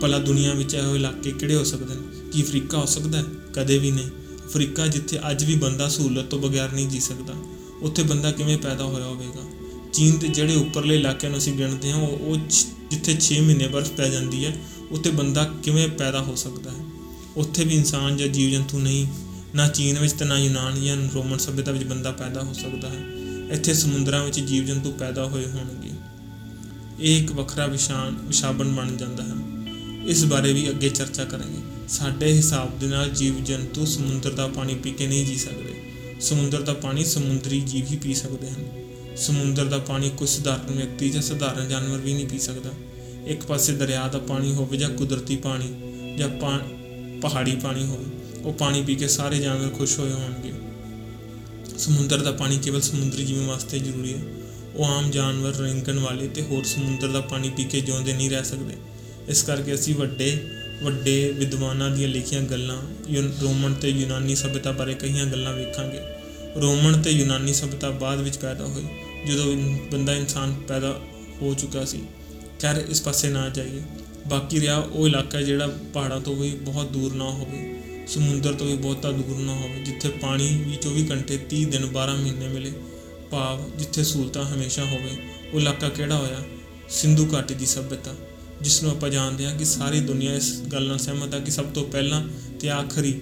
ਭਲਾ ਦੁਨੀਆ ਵਿੱਚ ਇਹੋ ਇਲਾਕੇ ਕਿਹੜੇ ਹੋ ਸਕਦੇ ਨੇ? ਕੀ ਅਫਰੀਕਾ ਹੋ ਸਕਦਾ ਹੈ? ਕਦੇ ਵੀ ਨਹੀਂ। ਅਫਰੀਕਾ ਜਿੱਥੇ ਅੱਜ ਵੀ ਬੰਦਾ ਸਹੂਲਤ ਤੋਂ ਬਗੈਰ ਨਹੀਂ ਜੀ ਸਕਦਾ। ਉੱਥੇ ਬੰਦਾ ਕਿਵੇਂ ਪੈਦਾ ਹੋਇਆ ਹੋਵੇਗਾ? ਚੀਨ ਦੇ ਜਿਹੜੇ ਉੱਪਰਲੇ ਇਲਾਕਿਆਂ ਨੂੰ ਅਸੀਂ ਗਿਣਦੇ ਹਾਂ, ਉਹ ਜਿੱਥੇ 6 ਮਹੀਨੇ ਬਰਫ਼ ਪੈ ਜਾਂਦੀ ਹੈ, ਉੱਥੇ ਬੰਦਾ ਕਿਵੇਂ ਪੈਦਾ ਹੋ ਸਕਦਾ ਹੈ? ਉੱਥੇ ਵੀ ਇਨਸਾਨ ਜਾਂ ਜੀਵ ਜੰਤੂ ਨਹੀਂ, ਨਾ ਚੀਨ ਵਿੱਚ ਤੇ ਨਾ ਯੂਨਾਨ ਜਾਂ ਰੋਮਨ ਸਭਿਅਤਾ ਵਿੱਚ ਬੰਦਾ ਪੈਦਾ ਹੋ ਸਕਦਾ ਹੈ। ਇੱਥੇ ਸਮੁੰਦਰਾਂ ਵਿੱਚ ਜੀਵ ਜੰਤੂ ਪੈਦਾ ਹੋਏ ਹੋਣਗੇ। ਇਹ ਇੱਕ ਵੱਖਰਾ ਵਿਸ਼ਾਨ ਵਿਸ਼ਾਬਨ ਬਣ ਜਾਂਦਾ ਹੈ। ਇਸ ਬਾਰੇ ਵੀ ਅੱਗੇ ਚਰਚਾ ਕਰਾਂਗੇ। ਸਾਡੇ ਹਿਸਾਬ ਦੇ ਨਾਲ ਜੀਵ ਜੰਤੂ ਸਮੁੰਦਰ ਦਾ ਪਾਣੀ ਪੀ ਕੇ ਨਹੀਂ ਜੀ ਸਕਦੇ। ਸਮੁੰਦਰ ਦਾ ਪਾਣੀ ਸਮੁੰਦਰੀ ਜੀਵ ਹੀ ਪੀ ਸਕਦੇ ਹਨ। ਸਮੁੰਦਰ ਦਾ ਪਾਣੀ ਕੋਈ ਸਧਾਰਨ ਵਿਅਕਤੀ ਜਾਂ ਸਧਾਰਨ ਜਾਨਵਰ ਵੀ ਨਹੀਂ ਪੀ ਸਕਦਾ। ਇੱਕ ਪਾਸੇ ਦਰਿਆ ਦਾ ਪਾਣੀ ਹੋਵੇ ਜਾਂ ਕੁਦਰਤੀ ਪਾਣੀ ਜਾਂ ਪਹਾੜੀ ਪਾਣੀ ਹੋਵੇ, ਉਹ ਪਾਣੀ ਪੀ ਕੇ ਸਾਰੇ ਜਾਨਵਰ ਖੁਸ਼ ਹੋਏ ਹੋਣਗੇ। ਸਮੁੰਦਰ ਦਾ ਪਾਣੀ ਕੇਵਲ ਸਮੁੰਦਰੀ ਜੀਵਾਂ ਵਾਸਤੇ ਜ਼ਰੂਰੀ ਹੈ। ਉਹ ਆਮ ਜਾਨਵਰ ਰਿੰਕਣ ਵਾਲੇ ਤੇ ਹੋਰ ਸਮੁੰਦਰ ਦਾ ਪਾਣੀ ਪੀ ਕੇ ਜਿਉਂਦੇ ਨਹੀਂ ਰਹਿ ਸਕਦੇ। ਇਸ ਕਰਕੇ ਅਸੀਂ ਵੱਡੇ ਵੱਡੇ ਵਿਦਵਾਨਾਂ ਦੀਆਂ ਲਿਖੀਆਂ ਗੱਲਾਂ ਰੋਮਨ ਤੇ ਯੂਨਾਨੀ ਸਭਿਅਤਾ ਬਾਰੇ ਕਈਆਂ ਗੱਲਾਂ ਵੇਖਾਂਗੇ। ਰੋਮਨ ਤੇ ਯੂਨਾਨੀ ਸਭਿਅਤਾ ਬਾਅਦ ਵਿੱਚ ਪੈਦਾ ਹੋਈ। ਜਦੋਂ ਬੰਦਾ ਇਨਸਾਨ ਪੈਦਾ ਹੋ ਚੁੱਕਾ ਸੀ, ਖੈਰ ਇਸ ਪਾਸੇ ਨਾ ਜਾਈਏ। ਬਾਕੀ ਰਿਹਾ ਉਹ ਇਲਾਕਾ ਜਿਹੜਾ ਪਹਾੜਾਂ ਤੋਂ ਵੀ ਬਹੁਤ ਦੂਰ ਨਾ ਹੋਵੇ, ਸਮੁੰਦਰ ਤੋਂ ਵੀ ਬਹੁਤਾ ਦੂਰ ਨਾ ਹੋਵੇ, ਜਿੱਥੇ ਪਾਣੀ ਵੀ 24 ਘੰਟੇ 30 ਦਿਨ 12 ਮਹੀਨੇ ਮਿਲੇ। ਭਾਵ ਜਿੱਥੇ ਸਹੂਲਤਾਂ ਹਮੇਸ਼ਾ ਹੋਵੇ, ਉਹ ਇਲਾਕਾ ਕਿਹੜਾ ਹੋਇਆ? ਸਿੰਧੂ ਘਾਟੀ ਦੀ ਸਭਿਅਤਾ, ਜਿਸ ਨੂੰ ਆਪਾਂ ਜਾਣਦੇ ਹਾਂ ਕਿ ਸਾਰੀ ਦੁਨੀਆ ਇਸ ਗੱਲ ਨਾਲ ਸਹਿਮਤ ਹੈ ਕਿ ਸਭ ਤੋਂ ਪਹਿਲਾਂ ਤੇ ਆਖਰੀ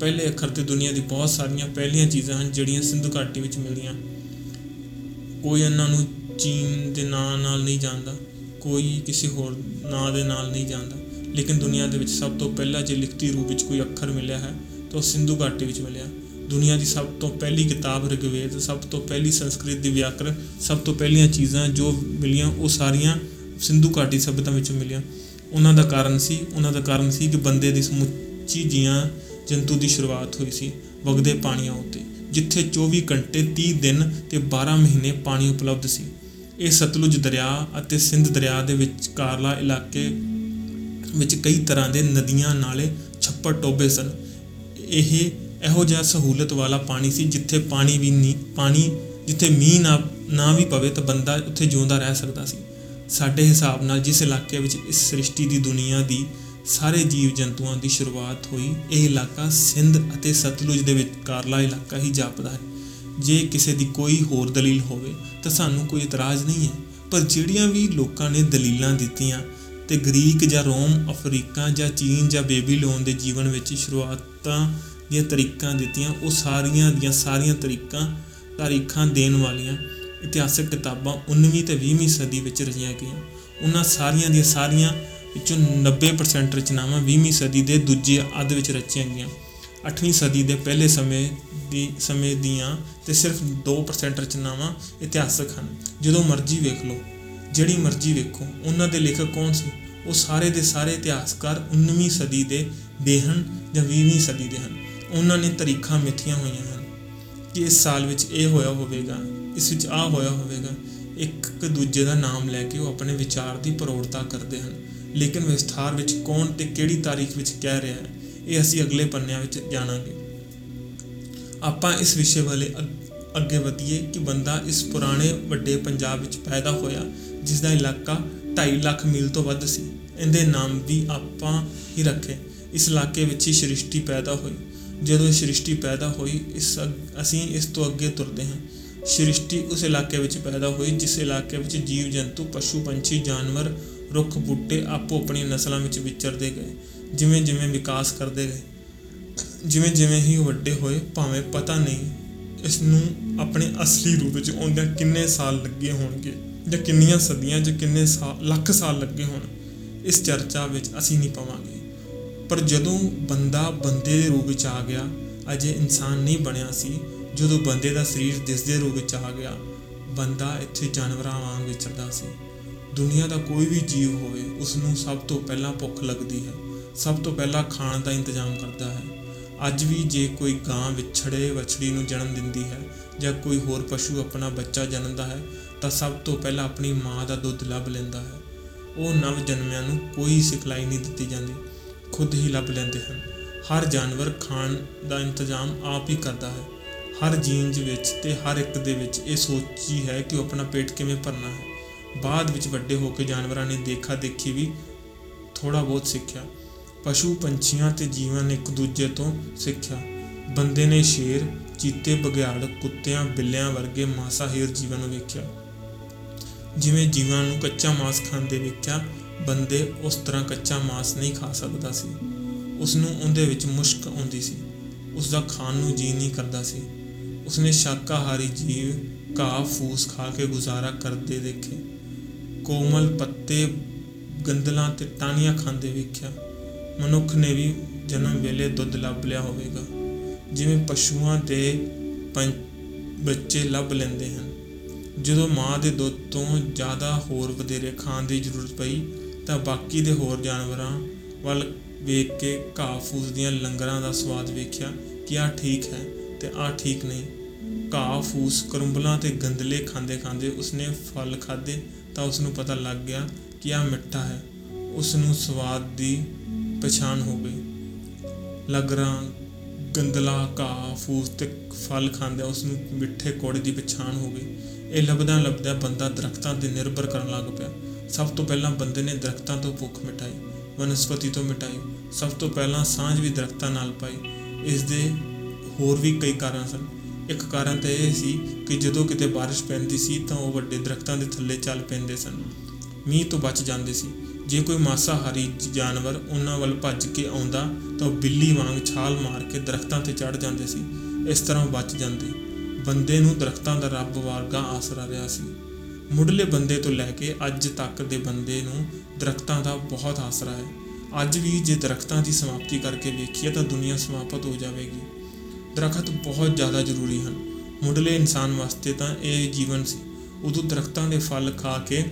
ਪਹਿਲੇ ਅੱਖਰ ਤੇ ਦੁਨੀਆ ਦੀ ਬਹੁਤ ਸਾਰੀਆਂ ਪਹਿਲੀਆਂ ਚੀਜ਼ਾਂ ਹਨ ਜਿਹੜੀਆਂ ਸਿੰਧੂ ਘਾਟੀ ਵਿੱਚ ਮਿਲੀਆਂ ਕੋਈ ਇਹਨਾਂ ਨੂੰ ਚੀਨ ਦੇ ਨਾਂ ਨਾਲ ਨਹੀਂ ਜਾਣਦਾ, ਕੋਈ ਕਿਸੇ ਹੋਰ ਨਾਂ ਦੇ ਨਾਲ ਨਹੀਂ ਜਾਣਦਾ। ਲੇਕਿਨ ਦੁਨੀਆ ਦੇ ਵਿੱਚ ਸਭ ਤੋਂ ਪਹਿਲਾਂ ਜੇ ਲਿਖਤੀ ਰੂਪ ਵਿੱਚ ਕੋਈ ਅੱਖਰ ਮਿਲਿਆ ਹੈ, ਤਾਂ ਉਹ ਸਿੰਧੂ ਘਾਟੀ ਵਿੱਚ ਮਿਲਿਆ। ਦੁਨੀਆ ਦੀ ਸਭ ਤੋਂ ਪਹਿਲੀ ਕਿਤਾਬ ਰਿਗਵੇਦ, ਸਭ ਤੋਂ ਪਹਿਲੀ ਸੰਸਕ੍ਰਿਤ ਦੀ ਵਿਆਕਰਨ, ਸਭ ਤੋਂ ਪਹਿਲੀਆਂ ਚੀਜ਼ਾਂ ਜੋ ਮਿਲੀਆਂ, ਉਹ ਸਾਰੀਆਂ ਸਿੰਧੂ ਘਾਟੀ ਸਭਿਅਤਾ ਵਿੱਚੋਂ ਮਿਲੀਆਂ। ਉਹਨਾਂ ਦਾ ਕਾਰਨ ਸੀ, ਉਹਨਾਂ ਦਾ ਕਾਰਨ ਸੀ ਕਿ ਬੰਦੇ ਦੀ ਸਮੁੱਚੀ ਜੀਆਂ ਜੰਤੂ ਦੀ ਸ਼ੁਰੂਆਤ ਹੋਈ ਸੀ, ਵਗਦੇ ਪਾਣੀਆਂ ਉੱਤੇ। ਜਿੱਥੇ 24 ਘੰਟੇ 30 ਦਿਨ ਤੇ 12 ਮਹੀਨੇ ਪਾਣੀ ਉਪਲਬਧ ਸੀ। ਇਹ ਸਤਲੁਜ ਦਰਿਆ ਅਤੇ ਸਿੰਧ ਦਰਿਆ ਦੇ ਵਿਚਕਾਰਲਾ ਇਲਾਕੇ ਵਿੱਚ ਕਈ ਤਰ੍ਹਾਂ ਦੇ ਨਦੀਆਂ ਨਾਲੇ ਛੱਪੜ ਟੋਬੇ ਸਨ। ਇਹ ਇਹੋ ਜਿਹਾ ਸਹੂਲਤ ਵਾਲਾ ਪਾਣੀ ਸੀ ਜਿੱਥੇ ਪਾਣੀ ਵੀ ਨਹੀਂ ਪਾਣੀ ਜਿੱਥੇ ਮੀਂਹ ਨਾ ਨਾ ਵੀ ਪਵੇ ਤਾਂ ਬੰਦਾ ਉੱਥੇ ਜਿਉਂਦਾ ਰਹਿ ਸਕਦਾ ਸੀ। ਸਾਡੇ ਹਿਸਾਬ ਨਾਲ ਜਿਸ ਇਲਾਕੇ ਵਿੱਚ ਇਸ ਸ੍ਰਿਸ਼ਟੀ ਦੀ ਦੁਨੀਆ ਦੀ ਸਾਰੇ ਜੀਵ ਜੰਤੂਆਂ ਦੀ ਸ਼ੁਰੂਆਤ ਹੋਈ ਇਹ ਇਲਾਕਾ ਸਿੰਧ ਅਤੇ ਸਤਲੁਜ ਦੇ ਵਿਚਕਾਰਲਾ ਇਲਾਕਾ ਹੀ ਜਾਪਦਾ ਹੈ। ਜੇ ਕਿਸੇ ਦੀ ਕੋਈ ਹੋਰ ਦਲੀਲ ਹੋਵੇ ਤਾਂ ਸਾਨੂੰ ਕੋਈ ਇਤਰਾਜ਼ ਨਹੀਂ ਹੈ, ਪਰ ਜਿਹੜੀਆਂ ਵੀ ਲੋਕਾਂ ਨੇ ਦਲੀਲਾਂ ਦਿੱਤੀਆਂ ਤੇ ਗ੍ਰੀਕ ਜਾਂ ਰੋਮ, ਅਫਰੀਕਾ ਜਾਂ ਚੀਨ ਜਾਂ ਬੇਬੀਲੋਨ ਦੇ ਜੀਵਨ ਵਿੱਚ ਸ਼ੁਰੂਆਤਾਂ ਦੀਆਂ ਤਰੀਕਾਂ ਦਿੱਤੀਆਂ, ਉਹ ਸਾਰੀਆਂ ਦੀਆਂ ਸਾਰੀਆਂ ਤਰੀਕਾਂ, ਤਾਰੀਖਾਂ ਦੇਣ ਵਾਲੀਆਂ ਇਤਿਹਾਸਕ ਕਿਤਾਬਾਂ 19ਵੀਂ ਤੇ 20ਵੀਂ ਸਦੀ ਵਿੱਚ ਰਚੀਆਂ ਗਈਆਂ। ਉਹਨਾਂ ਸਾਰੀਆਂ ਦੀਆਂ ਸਾਰੀਆਂ ਵਿੱਚੋਂ 90% ਰਚਨਾਵਾਂ 20ਵੀਂ ਸਦੀ ਦੇ ਦੂਜੇ ਅੱਧ ਵਿੱਚ ਰਚੀਆਂ ਗਈਆਂ। 8ਵੀਂ ਸਦੀ ਦੇ ਪਹਿਲੇ ਸਮੇਂ ਦੀ, ਸਮੇਂ ਦੀਆਂ ਤੇ ਸਿਰਫ 2% ਰਚਨਾਵਾਂ ਇਤਿਹਾਸਕ ਹਨ। ਜਦੋਂ ਮਰਜ਼ੀ ਵੇਖ ਲਓ, ਜਿਹੜੀ ਮਰਜ਼ੀ ਵੇਖੋ, ਉਹਨਾਂ ਦੇ ਲੇਖਕ ਕੌਣ ਸੀ? ਉਹ ਸਾਰੇ ਦੇ ਸਾਰੇ ਇਤਿਹਾਸਕਾਰ 19ਵੀਂ ਸਦੀ ਦੇ ਦੇ ਹਨ ਜਾਂ 20ਵੀਂ ਸਦੀ ਦੇ ਹਨ। ਉਹਨਾਂ ਨੇ ਤਰੀਖਾਂ ਮਿੱਥੀਆਂ ਹੋਈਆਂ ਹਨ ਕਿ ਇਸ ਸਾਲ ਵਿੱਚ ਇਹ ਹੋਇਆ ਹੋਵੇਗਾ, ਇਸ ਵਿੱਚ ਆ ਹੋਇਆ ਹੋਵੇਗਾ। ਇੱਕ ਇੱਕ ਦੂਜੇ ਦਾ ਨਾਮ ਲੈ ਕੇ ਉਹ ਆਪਣੇ ਵਿਚਾਰ ਦੀ ਪ੍ਰੋੜਤਾ ਕਰਦੇ ਹਨ। ਲੇਕਿਨ ਵਿਸਥਾਰ ਵਿੱਚ ਕੌਣ ਤੇ ਕਿਹੜੀ ਤਾਰੀਖ ਵਿੱਚ ਕਹਿ ਰਿਹਾ ਹੈ, ਇਹ ਅਸੀਂ ਅਗਲੇ ਪੰਨਿਆਂ ਵਿੱਚ ਜਾਣਾਂਗੇ। ਆਪਾਂ ਇਸ ਵਿਸ਼ੇ ਵਾਲੇ ਅੱਗ- ਅੱਗੇ ਵਧੀਏ ਕਿ ਬੰਦਾ ਇਸ ਪੁਰਾਣੇ ਵੱਡੇ ਪੰਜਾਬ ਵਿੱਚ ਪੈਦਾ ਹੋਇਆ ਜਿਸ ਦਾ ਇਲਾਕਾ 2.5 ਲੱਖ ਮੀਲ ਤੋਂ ਵੱਧ ਸੀ। ਇਹਦੇ ਨਾਮ ਵੀ ਆਪਾਂ ਹੀ ਰੱਖੇ। ਇਸ ਇਲਾਕੇ ਵਿੱਚ ਹੀ ਸ੍ਰਿਸ਼ਟੀ ਪੈਦਾ ਹੋਈ। ਜਦੋਂ ਇਹ ਸ੍ਰਿਸ਼ਟੀ ਪੈਦਾ ਹੋਈ, ਇਸ ਅੱਗ- ਅਸੀਂ ਇਸ ਤੋਂ ਅੱਗੇ ਤੁਰਦੇ ਹਾਂ। ਸ੍ਰਿਸ਼ਟੀ ਉਸ ਇਲਾਕੇ ਵਿੱਚ ਪੈਦਾ ਹੋਈ, ਜਿਸ ਇਲਾਕੇ ਵਿੱਚ ਜੀਵ ਜੰਤੂ ਪਸ਼ੂ ਪੰਛੀ ਜਾਨਵਰ ਰੁੱਖ ਬੂਟੇ ਆਪੋ ਆਪਣੀਆਂ ਨਸਲਾਂ ਵਿੱਚ ਵਿਚਰਦੇ ਗਏ, ਜਿਵੇਂ ਜਿਵੇਂ ਵਿਕਾਸ ਕਰਦੇ ਗਏ, ਜਿਵੇਂ ਜਿਵੇਂ ਹੀ ਉਹ ਵੱਡੇ ਹੋਏ, ਭਾਵੇਂ ਪਤਾ ਨਹੀਂ ਇਸ ਨੂੰ ਆਪਣੇ ਅਸਲੀ ਰੂਪ ਵਿੱਚ ਆਉਂਦਿਆਂ ਕਿੰਨੇ ਸਾਲ ਲੱਗੇ ਹੋਣਗੇ, ਜਾਂ ਕਿੰਨੀਆਂ ਸਦੀਆਂ, ਜਾਂ ਕਿੰਨੇ ਸਾਲ ਲੱਖ ਸਾਲ ਲੱਗੇ ਹੋਣ, ਇਸ ਚਰਚਾ ਵਿੱਚ ਅਸੀਂ ਨਹੀਂ ਪਾਵਾਂਗੇ। ਪਰ ਜਦੋਂ ਬੰਦਾ ਬੰਦੇ ਦੇ ਰੂਪ ਵਿੱਚ ਆ ਗਿਆ, ਅਜੇ ਇਨਸਾਨ ਨਹੀਂ ਬਣਿਆ ਸੀ, ਜਦੋਂ ਬੰਦੇ ਦਾ ਸਰੀਰ ਦਿਸਦੇ ਰੂਪ ਵਿੱਚ ਆ ਗਿਆ, ਬੰਦਾ ਇੱਥੇ ਜਾਨਵਰਾਂ ਵਾਂਗ ਵਿਚਰਦਾ ਸੀ। ਦੁਨੀਆ ਦਾ ਕੋਈ ਵੀ ਜੀਵ ਹੋਵੇ ਉਸ ਨੂੰ ਸਭ ਤੋਂ ਪਹਿਲਾਂ ਭੁੱਖ ਲੱਗਦੀ ਹੈ, ਸਭ ਤੋਂ ਪਹਿਲਾਂ ਖਾਣ ਦਾ ਇੰਤਜ਼ਾਮ ਕਰਦਾ ਹੈ। ਅੱਜ ਵੀ ਜੇ ਕੋਈ ਗਾਂ ਵਿਛੜੇ ਵਛੜੀ ਨੂੰ ਜਨਮ ਦਿੰਦੀ ਹੈ ਜਾਂ ਕੋਈ ਹੋਰ ਪਸ਼ੂ ਆਪਣਾ ਬੱਚਾ ਜਨਮਦਾ ਹੈ, ਤਾਂ ਸਭ ਤੋਂ ਪਹਿਲਾਂ ਆਪਣੀ ਮਾਂ ਦਾ ਦੁੱਧ ਲੱਭ ਲੈਂਦਾ ਹੈ। ਉਹ ਨਵ ਜਨਮਿਆਂ ਨੂੰ ਕੋਈ ਸਿਖਲਾਈ ਨਹੀਂ ਦਿੱਤੀ ਜਾਂਦੀ, ਖੁਦ ਹੀ ਲੱਭ ਲੈਂਦੇ ਹਨ। ਹਰ ਜਾਨਵਰ ਖਾਣ ਦਾ ਇੰਤਜ਼ਾਮ ਆਪ ਹੀ ਕਰਦਾ ਹੈ। ਹਰ ਜੀਨਜ ਵਿੱਚ ਤੇ ਹਰ ਇੱਕ ਦੇ ਵਿੱਚ ਇਹ ਸੋਚੀ ਹੈ ਕਿ ਉਹ ਆਪਣਾ ਪੇਟ ਕਿਵੇਂ ਭਰਨਾ ਹੈ। ਬਾਅਦ ਵਿੱਚ ਵੱਡੇ ਹੋ ਕੇ ਜਾਨਵਰਾਂ ਨੇ ਦੇਖਾ ਦੇਖੀ ਵੀ ਥੋੜਾ ਬਹੁਤ ਸਿੱਖਿਆ। ਪਸ਼ੂ, ਪੰਛੀਆਂ ਤੇ ਜੀਵਨ ਇੱਕ ਦੂਜੇ ਤੋਂ ਸਿੱਖਿਆ। ਬੰਦੇ ਨੇ ਸ਼ੇਰ, ਚੀਤੇ, ਬਘਿਆੜ, ਕੁੱਤਿਆਂ, ਬਿੱਲਿਆਂ ਵਰਗੇ ਮਾਸਾਹੀਰ ਜੀਵਨ ਨੂੰ ਵੇਖਿਆ। ਜਿਵੇਂ ਜੀਵਾਂ ਨੂੰ ਕੱਚਾ ਮਾਸ ਖਾਂਦੇ ਵੇਖਿਆ, ਬੰਦੇ ਉਸ ਤਰ੍ਹਾਂ ਕੱਚਾ ਮਾਸ ਨਹੀਂ ਖਾ ਸਕਦਾ ਸੀ। ਉਸ ਨੂੰ ਉਹਦੇ ਵਿੱਚ ਮੁਸ਼ਕ ਆਉਂਦੀ ਸੀ। ਉਸ ਦਾ ਖਾਣ ਨੂੰ ਜੀ ਨਹੀਂ ਕਰਦਾ ਸੀ। ਉਸਨੇ ਸ਼ਾਕਾਹਾਰੀ ਜੀਵ, ਘਾਹ, ਫੂਸ ਖਾ ਕੇ ਗੁਜ਼ਾਰਾ ਕਰਦੇ ਦੇਖੇ। ਕੋਮਲ ਪੱਤੇ ਗੰਦਲਾਂ ਤੇ ਟਾਹਣੀਆਂ ਖਾਂਦੇ ਵੇਖਿਆ। ਮਨੁੱਖ ਨੇ ਵੀ ਜਨਮ ਵੇਲੇ ਦੁੱਧ ਲੱਭ ਲਿਆ ਹੋਵੇਗਾ। ਜਿਵੇਂ ਪਸ਼ੂਆਂ ਦੇ ਪੰ- ਬੱਚੇ ਲੱਭ ਲੈਂਦੇ ਹਨ। ਜਦੋਂ ਮਾਂ ਦੇ ਦੁੱਧ ਤੋਂ ਜ਼ਿਆਦਾ ਹੋਰ ਵਧੇਰੇ ਖਾਣ ਦੀ ਜ਼ਰੂਰਤ ਪਈ, ਤਾਂ ਬਾਕੀ ਦੇ ਹੋਰ ਜਾਨਵਰਾਂ ਵੱਲ ਵੇਖ ਕੇ ਘਾਹ ਫੂਸ ਦੀਆਂ ਲੰਗਰਾਂ ਦਾ ਸਵਾਦ ਵੇਖਿਆ ਕਿ ਆਹ ਠੀਕ ਹੈ ਤੇ ਆਹ ਠੀਕ ਨਹੀਂ। ਘਾਹ ਫੂਸ ਕਰੰਬਲਾਂ ਤੇ ਗੰਦਲੇ ਖਾਂਦੇ ਖਾਂਦੇ ਉਸਨੇ ਫਲ ਖਾਦੇ ਤਾਂ ਉਸ ਨੂੰ ਪਤਾ ਲੱਗ ਗਿਆ ਕਿ ਆਹ ਮਿੱਠਾ ਹੈ। ਉਸ ਨੂੰ ਸਵਾਦ ਦੀ ਪਛਾਣ ਹੋ ਗਈ। ਲਗਰਾਂ ਗੰਦਲਾ ਘਾਹ ਫੂਸ ਤੇ ਫਲ ਖਾਂਦਿਆਂ ਉਸ ਨੂੰ ਮਿੱਠੇ ਕੋੜੇ ਦੀ ਪਛਾਣ ਹੋ ਗਈ। ਇਹ ਲੱਭਦਾ ਲੱਭਦਾ ਬੰਦਾ ਦਰਖਤਾਂ ਤੇ ਨਿਰਭਰ ਕਰਨ ਲੱਗ ਪਿਆ। ਸਭ ਤੋਂ ਪਹਿਲਾਂ ਬੰਦੇ ਨੇ ਦਰਖਤਾਂ ਤੋਂ ਭੁੱਖ ਮਿਟਾਈ ਵਨਸਪਤੀ ਤੋਂ ਮਿਟਾਈ। ਸਭ ਤੋਂ ਪਹਿਲਾਂ ਸਾਂਝ ਵੀ ਦਰਖਤਾਂ ਨਾਲ ਪਾਈ। ਇਸ ਦੇ ਹੋਰ ਵੀ ਕਈ ਕਾਰਨ ਸਨ। ਇੱਕ ਕਾਰਨ ਤਾਂ ਇਹ ਸੀ ਕਿ ਜਦੋਂ ਕਿਤੇ ਬਾਰਿਸ਼ ਪੈਂਦੀ ਸੀ ਤਾਂ ਉਹ ਵੱਡੇ ਦਰਖਤਾਂ ਦੇ ਥੱਲੇ ਚੱਲ ਪੈਂਦੇ ਸਨ। ਮੀਂਹ ਤੋਂ ਬਚ ਜਾਂਦੇ ਸੀ। ਜੇ ਕੋਈ ਮਾਸਾਹਾਰੀ ਜਾਨਵਰ ਉਹਨਾਂ ਵੱਲ ਭੱਜ ਕੇ ਆਉਂਦਾ ਤਾਂ ਉਹ ਬਿੱਲੀ ਵਾਂਗ ਛਾਲ ਮਾਰ ਕੇ ਦਰਖਤਾਂ ਤੇ ਚੜ ਜਾਂਦੇ ਸੀ। ਇਸ ਤਰ੍ਹਾਂ ਉਹ ਬਚ ਜਾਂਦੇ। ਬੰਦੇ ਨੂੰ ਦਰਖਤਾਂ ਦਾ ਰੱਬ ਵਰਗਾ ਆਸਰਾ ਰਿਹਾ ਸੀ। ਮੁੱਢਲੇ ਬੰਦੇ ਤੋਂ ਲੈ ਕੇ ਅੱਜ ਤੱਕ ਦੇ ਬੰਦੇ ਨੂੰ ਦਰਖਤਾਂ ਦਾ ਬਹੁਤ ਆਸਰਾ ਹੈ। ਅੱਜ ਵੀ ਜੇ ਦਰਖਤਾਂ ਦੀ ਸਮਾਪਤੀ ਕਰਕੇ ਵੇਖੀਏ ਤਾਂ ਦੁਨੀਆ ਸਮਾਪਤ ਹੋ ਜਾਵੇਗੀ। ਦਰਖਤ ਬਹੁਤ ਜ਼ਿਆਦਾ ਜ਼ਰੂਰੀ ਹਨ। ਮੁੱਢਲੇ ਇਨਸਾਨ ਵਾਸਤੇ ਤਾਂ ਇਹ ਜੀਵਨ ਸੀ। ਉਦੋਂ ਦਰਖਤਾਂ ਦੇ ਫਲ ਖਾ ਕੇ,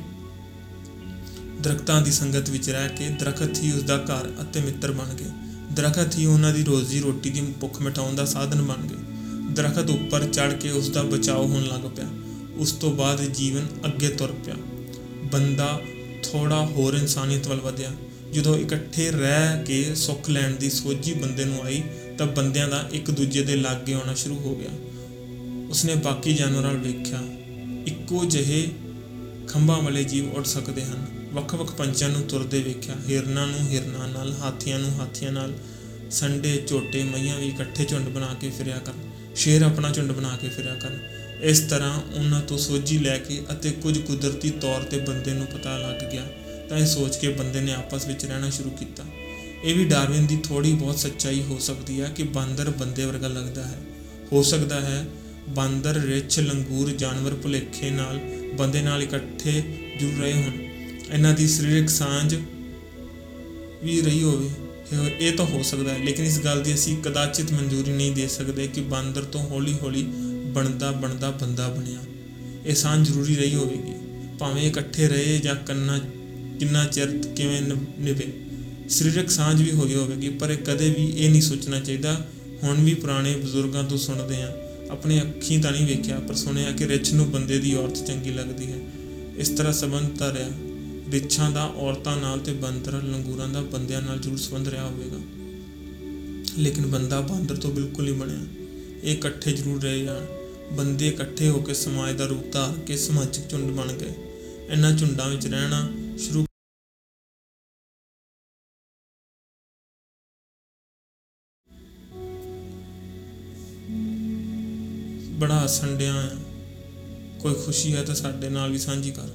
ਦਰਖਤਾਂ ਦੀ ਸੰਗਤ ਵਿੱਚ ਰਹਿ ਕੇ ਦਰਖਤ ਹੀ ਉਸ ਦਾ ਘਰ ਅਤੇ ਮਿੱਤਰ ਬਣ ਗਏ। ਦਰਖਤ ਹੀ ਉਹਨਾਂ ਦੀ ਰੋਜ਼ੀ ਰੋਟੀ ਦੀ ਭੁੱਖ ਮਿਟਾਉਣ ਦਾ ਸਾਧਨ ਬਣ ਗਏ। ਦਰਖਤ ਉੱਪਰ ਚੜ ਕੇ ਉਸ ਦਾ ਬਚਾਓ ਹੋਣ ਲੱਗ ਪਿਆ। ਉਸ ਤੋਂ ਬਾਅਦ ਜੀਵਨ ਅੱਗੇ ਤੁਰ ਪਿਆ। ਬੰਦਾ ਥੋੜਾ ਹੋਰ ਇਨਸਾਨੀਅਤ ਵੱਲ ਵਧਿਆ। ਜਦੋਂ ਇਕੱਠੇ ਰਹਿ ਕੇ ਸੁੱਖ ਲੈਣ ਦੀ ਸੋਝੀ ਬੰਦੇ ਨੂੰ ਆਈ ਤਾਂ ਬੰਦਿਆਂ ਦਾ ਇੱਕ ਦੂਜੇ ਦੇ ਲਾਗੇ ਆਉਣਾ ਸ਼ੁਰੂ ਹੋ ਗਿਆ। ਉਸਨੇ ਬਾਕੀ ਜਾਨਵਰਾਂ ਵੱਲ ਵੇਖਿਆ ਇੱਕੋ ਜਿਹੇ ਖੰਭਾਂ ਵਾਲੇ ਜੀਵ ਉੱਡ ਸਕਦੇ ਹਨ। ਵੱਖ-ਵੱਖ ਪੰਛੀਆਂ ਨੂੰ ਤੁਰਦੇ ਵੇਖਿਆ। ਹਿਰਨਾਂ ਨੂੰ ਹਿਰਨਾਂ ਨਾਲ, ਹਾਥੀਆਂ ਨੂੰ ਹਾਥੀਆਂ ਨਾਲ। ਸੰਡੇ, ਝੋਟੇ, ਮਈਆਂ ਵੀ ਇਕੱਠੇ ਝੁੰਡ ਬਣਾ ਕੇ ਫਿਰਿਆ ਕਰਨ। ਸ਼ੇਰ ਆਪਣਾ ਝੁੰਡ ਬਣਾ ਕੇ ਫਿਰਿਆ ਕਰਨ। ਇਸ ਤਰ੍ਹਾਂ ਉਹਨਾਂ ਤੋਂ ਸੋਝੀ ਲੈ ਕੇ ਅਤੇ ਕੁਝ ਕੁਦਰਤੀ ਤੌਰ ਤੇ ਬੰਦੇ ਨੂੰ ਪਤਾ ਲੱਗ ਗਿਆ। ਤਾਂ ਇਹ ਸੋਚ ਕੇ ਬੰਦੇ ਨੇ ਆਪਸ ਵਿੱਚ ਰਹਿਣਾ ਸ਼ੁਰੂ ਕੀਤਾ। ਇਹ ਵੀ ਡਾਰਵਿਨ ਦੀ ਥੋੜੀ ਬਹੁਤ ਸੱਚਾਈ ਹੋ ਸਕਦੀ ਹੈ ਕਿ ਬਾਂਦਰ ਬੰਦੇ ਵਰਗਾ ਲੱਗਦਾ ਹੈ। ਹੋ ਸਕਦਾ ਹੈ ਬਾਂਦਰ ਰਿੱਛ ਲੰਗੂਰ ਜਾਨਵਰ ਭੁਲੇਖੇ ਨਾਲ ਬੰਦੇ ਨਾਲ ਇਕੱਠੇ ਜੁੜ ਰਹੇ ਹੋਣ। ਇਹਨਾਂ ਦੀ ਸਰੀਰਕ ਸਾਂਝ ਵੀ ਰਹੀ ਹੋਵੇ। ਇਹ- ਇਹ ਤਾਂ ਹੋ ਸਕਦਾ ਹੈ, ਲੇਕਿਨ ਇਸ ਗੱਲ ਦੀ ਅਸੀਂ ਕਦਾਚਿਤ ਮਨਜ਼ੂਰੀ ਨਹੀਂ ਦੇ ਸਕਦੇ ਕਿ ਬਾਂਦਰ ਤੋਂ ਹੌਲੀ-ਹੌਲੀ ਬਣਦਾ ਬਣਦਾ ਬੰਦਾ ਬਣਿਆ। ਇਹ ਸਾਂਝ ਜ਼ਰੂਰੀ ਰਹੀ ਹੋਵੇਗੀ। ਭਾਵੇਂ ਇਕੱਠੇ ਰਹੇ ਜਾਂ ਕੰਨਾ ਕਿੰਨਾ ਚਿਰ ਕਿਵੇਂ ਨਿਭ- ਨਿਭੇ। ਸਰੀਰਕ ਸਾਂਝ ਵੀ ਹੋਈ ਹੋਵੇਗੀ, ਪਰ ਇਹ ਕਦੇ ਵੀ ਇਹ ਨਹੀਂ ਸੋਚਣਾ ਚਾਹੀਦਾ। ਹੁਣ ਵੀ ਪੁਰਾਣੇ ਬਜ਼ੁਰਗਾਂ ਤੋਂ ਸੁਣਦੇ ਹਾਂ। ਆਪਣੇ ਅੱਖੀਂ ਤਾਂ ਨਹੀਂ ਵੇਖਿਆ, ਪਰ ਸੁਣਿਆ ਕਿ ਰਿੱਛ ਨੂੰ ਬੰਦੇ ਦੀ ਔਰਤ ਚੰਗੀ ਲੱਗਦੀ ਹੈ। ਇਸ ਤਰ੍ਹਾਂ ਸੰਬੰਧ ਤਾਂ ਰਿਹਾ। ਰਿੱਛਾਂ ਦਾ, ਔਰਤਾਂ ਨਾਲ ਤੇ ਬਾਂਦਰਾਂ ਲੰਗੂਰਾਂ ਦਾ ਬੰਦਿਆਂ ਨਾਲ ਜ਼ਰੂਰ ਸੰਬੰਧ ਰਿਹਾ ਹੋਵੇਗਾ। ਲੇਕਿਨ ਬੰਦਾ ਬਾਂਦਰ ਤੋਂ ਬਿਲਕੁਲ ਨਹੀਂ ਬਣਿਆ। ਇਹ ਇਕੱਠੇ ਜ਼ਰੂਰ ਰਹੇ ਜਾਣ। ਬੰਦੇ ਇਕੱਠੇ ਹੋ ਕੇ ਸਮਾਜ ਦਾ ਰੂਪ ਧਾਰ ਕੇ ਸਮਾਜਿਕ ਝੁੰਡ ਬਣ ਗਏ। ਇਹਨਾਂ ਝੁੰਡਾਂ ਵਿੱਚ ਰਹਿਣਾ ਸ਼ੁਰੂ ਬੜਾ ਹੱਸਣ ਡਿਆ ਆ। ਕੋਈ ਖੁਸ਼ੀ ਹੈ ਤਾਂ ਸਾਡੇ ਨਾਲ ਵੀ ਸਾਂਝੀ ਕਰ।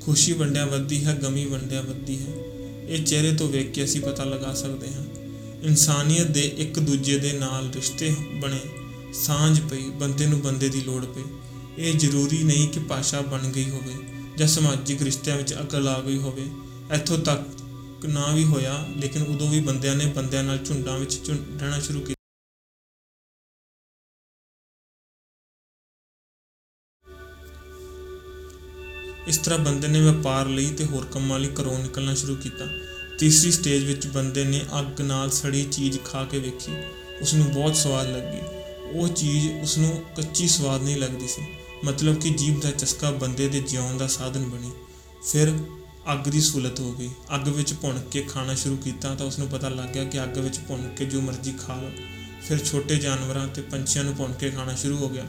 ਖੁਸ਼ੀ ਵੰਡਿਆ ਵੱਧਦੀ ਹੈ, ਗਮੀ ਵੰਡਿਆ ਵੱਧਦੀ ਹੈ। ਇਹ ਚਿਹਰੇ ਤੋਂ ਵੇਖ ਕੇ ਅਸੀਂ ਪਤਾ ਲਗਾ ਸਕਦੇ ਹਾਂ। ਇਨਸਾਨੀਅਤ ਦੇ ਇੱਕ ਦੂਜੇ ਦੇ ਨਾਲ ਰਿਸ਼ਤੇ ਬਣੇ, ਸਾਂਝ ਪਈ, ਬੰਦੇ ਨੂੰ ਬੰਦੇ ਦੀ ਲੋੜ ਪਈ। ਇਹ ਜ਼ਰੂਰੀ ਨਹੀਂ ਕਿ ਭਾਸ਼ਾ ਬਣ ਗਈ ਹੋਵੇ ਜਾਂ ਸਮਾਜਿਕ ਰਿਸ਼ਤਿਆਂ ਵਿੱਚ ਅਕਲ ਆ ਗਈ ਹੋਵੇ। ਇੱਥੋਂ ਤੱਕ ਨਾ ਵੀ ਹੋਇਆ, ਲੇਕਿਨ ਉਦੋਂ ਵੀ ਬੰਦਿਆਂ ਨੇ ਬੰਦਿਆਂ ਨਾਲ ਝੁੰਡਾਂ ਵਿੱਚ ਝੁੰਡ ਰਹਿਣਾ ਸ਼ੁਰੂ ਇਸ ਤਰ੍ਹਾਂ ਬੰਦੇ ਨੇ ਵਪਾਰ ਲਈ ਤੇ ਹੋਰ ਕੰਮਾਂ ਲਈ ਘਰੋਂ ਨਿਕਲਣਾ ਸ਼ੁਰੂ ਕੀਤਾ। ਤੀਸਰੀ ਸਟੇਜ ਵਿੱਚ ਬੰਦੇ ਨੇ ਅੱਗ ਨਾਲ ਸੜੀ ਚੀਜ਼ ਖਾ ਕੇ ਵੇਖੀ। ਉਸ ਨੂੰ ਬਹੁਤ ਸਵਾਦ ਲੱਗੀ। ਉਹ ਚੀਜ਼ ਉਸ ਨੂੰ ਕੱਚੀ ਸਵਾਦ ਨਹੀਂ ਲੱਗਦੀ ਸੀ। ਮਤਲਬ ਕਿ ਜੀਭ ਦਾ ਚਸਕਾ ਬੰਦੇ ਦੇ ਜਿਉਣ ਦਾ ਸਾਧਨ ਬਣੀ। ਫਿਰ ਅੱਗ ਦੀ ਸਹੂਲਤ ਹੋ ਗਈ। ਅੱਗ ਵਿੱਚ ਭੁੰਨ ਕੇ ਖਾਣਾ ਸ਼ੁਰੂ ਕੀਤਾ ਤਾਂ ਉਸ ਨੂੰ ਪਤਾ ਲੱਗ ਗਿਆ ਕਿ ਅੱਗ ਵਿੱਚ ਭੁੰਨ ਕੇ ਜੋ ਮਰਜ਼ੀ ਖਾ ਲਓ। ਫਿਰ ਛੋਟੇ ਜਾਨਵਰਾਂ ਤੇ ਪੰਛੀਆਂ ਨੂੰ ਭੁੰਨ ਕੇ ਖਾਣਾ ਸ਼ੁਰੂ ਹੋ ਗਿਆ।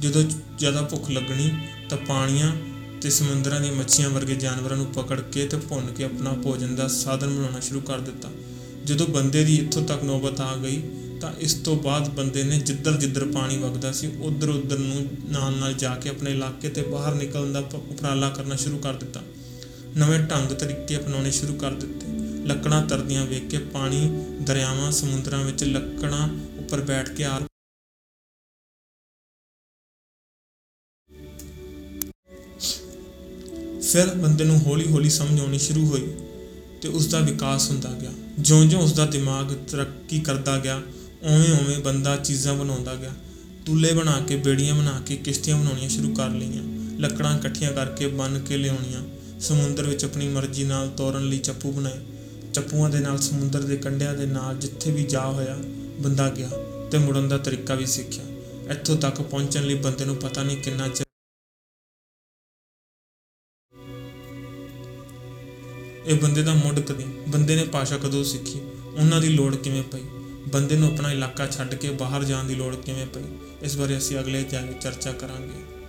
ਜਦੋਂ ਜ਼ਿਆਦਾ ਭੁੱਖ ਲੱਗਣੀ ਤਾਂ ਪਾਣੀਆਂ ਤੇ ਸਮੁੰਦਰਾਂ ਦੀਆਂ ਮੱਛੀਆਂ ਵਰਗੇ ਜਾਨਵਰਾਂ ਨੂੰ ਪਕੜ ਕੇ ਤੇ ਭੁੰਨ ਕੇ ਆਪਣਾ ਭੋਜਨ ਦਾ ਸਾਧਨ ਬਣਾਉਣਾ ਸ਼ੁਰੂ ਕਰ ਦਿੱਤਾ। ਜਦੋਂ ਬੰਦੇ ਦੀ ਇੱਥੋਂ ਤੱਕ ਨੌਬਤ ਆ ਗਈ, ਤਾਂ ਇਸ ਤੋਂ ਬਾਅਦ ਬੰਦੇ ਨੇ ਜਿੱਧਰ ਜਿੱਧਰ ਪਾਣੀ ਵਗਦਾ ਸੀ ਉਧਰ ਉਧਰ ਨੂੰ ਨਾਲ ਨਾਲ ਜਾ ਕੇ ਆਪਣੇ ਇਲਾਕੇ ਤੇ ਬਾਹਰ ਨਿਕਲਣ ਦਾ ਪ- ਉਪਰਾਲਾ ਕਰਨਾ ਸ਼ੁਰੂ ਕਰ ਦਿੱਤਾ। ਨਵੇਂ ਢੰਗ ਤਰੀਕੇ ਅਪਣਾਉਣੇ ਸ਼ੁਰੂ ਕਰ ਦਿੱਤੇ। ਲੱਕੜਾਂ ਤਰਦੀਆਂ ਵੇਖ ਕੇ ਪਾਣੀ ਦਰਿਆਵਾਂ, ਸਮੁੰਦਰਾਂ ਵਿੱਚ ਲੱਕੜਾਂ ਉੱਪਰ ਬੈਠ ਕੇ ਆਰ ਫਿਰ ਬੰਦੇ ਨੂੰ ਹੌਲੀ-ਹੌਲੀ ਸਮਝ ਆਉਣੀ ਸ਼ੁਰੂ ਹੋਈ ਤੇ ਉਸ ਦਾ ਵਿਕਾਸ ਹੁੰਦਾ ਗਿਆ। ਜਿਉਂ-ਜਿਉਂ ਉਸ ਦਾ ਦਿਮਾਗ ਤਰੱਕੀ ਕਰਦਾ ਗਿਆ ਓਵੇਂ-ਓਵੇਂ ਬੰਦਾ ਚੀਜ਼ਾਂ ਬਣਾਉਂਦਾ ਗਿਆ। ਟੁੱਲੇ ਬਣਾ ਕੇ, ਬੇੜੀਆਂ ਬਣਾ ਕੇ, ਕਿਸ਼ਤੀਆਂ ਬਣਾਉਣੀਆਂ ਸ਼ੁਰੂ ਕਰ ਲਈਆਂ। ਲੱਕੜਾਂ ਇਕੱਠੀਆਂ ਕਰਕੇ ਬੰਨ ਕੇ ਲਿਆਉਣੀਆਂ। ਸਮੁੰਦਰ ਵਿੱਚ ਆਪਣੀ ਮਰਜ਼ੀ ਨਾਲ ਤੋਰਨ ਲਈ ਚੱਪੂ ਬਣਾਏ। ਚੱਪੂਆਂ ਦੇ ਨਾਲ ਸਮੁੰਦਰ ਦੇ ਕੰਢਿਆਂ ਦੇ ਨਾਲ ਜਿੱਥੇ ਵੀ ਜਾ ਹੋਇਆ, ਬੰਦਾ ਗਿਆ ਤੇ ਮੁੜਨ ਦਾ ਤਰੀਕਾ ਵੀ ਸਿੱਖਿਆ। ਇੱਥੋਂ ਤੱਕ ਪਹੁੰਚਣ ਲਈ ਬੰਦੇ ਨੂੰ ਪਤਾ ਨਹੀਂ ਕਿੰਨਾ ਇਹ ਬੰਦੇ ਦਾ ਮੁੱਢ ਕਦੀ, ਬੰਦੇ ਨੇ ਭਾਸ਼ਾ ਕਦੋਂ ਸਿੱਖੀ? ਉਹਨਾਂ ਦੀ ਲੋੜ ਕਿਵੇਂ ਪਈ? ਬੰਦੇ ਨੂੰ ਆਪਣਾ ਇਲਾਕਾ ਛੱਡ ਕੇ ਬਾਹਰ ਜਾਣ ਦੀ ਲੋੜ ਕਿਵੇਂ ਪਈ? ਇਸ ਬਾਰੇ ਅਸੀਂ ਅਗਲੇ ਅਧਿਆਇ ਵਿੱਚ ਚਰਚਾ ਕਰਾਂਗੇ।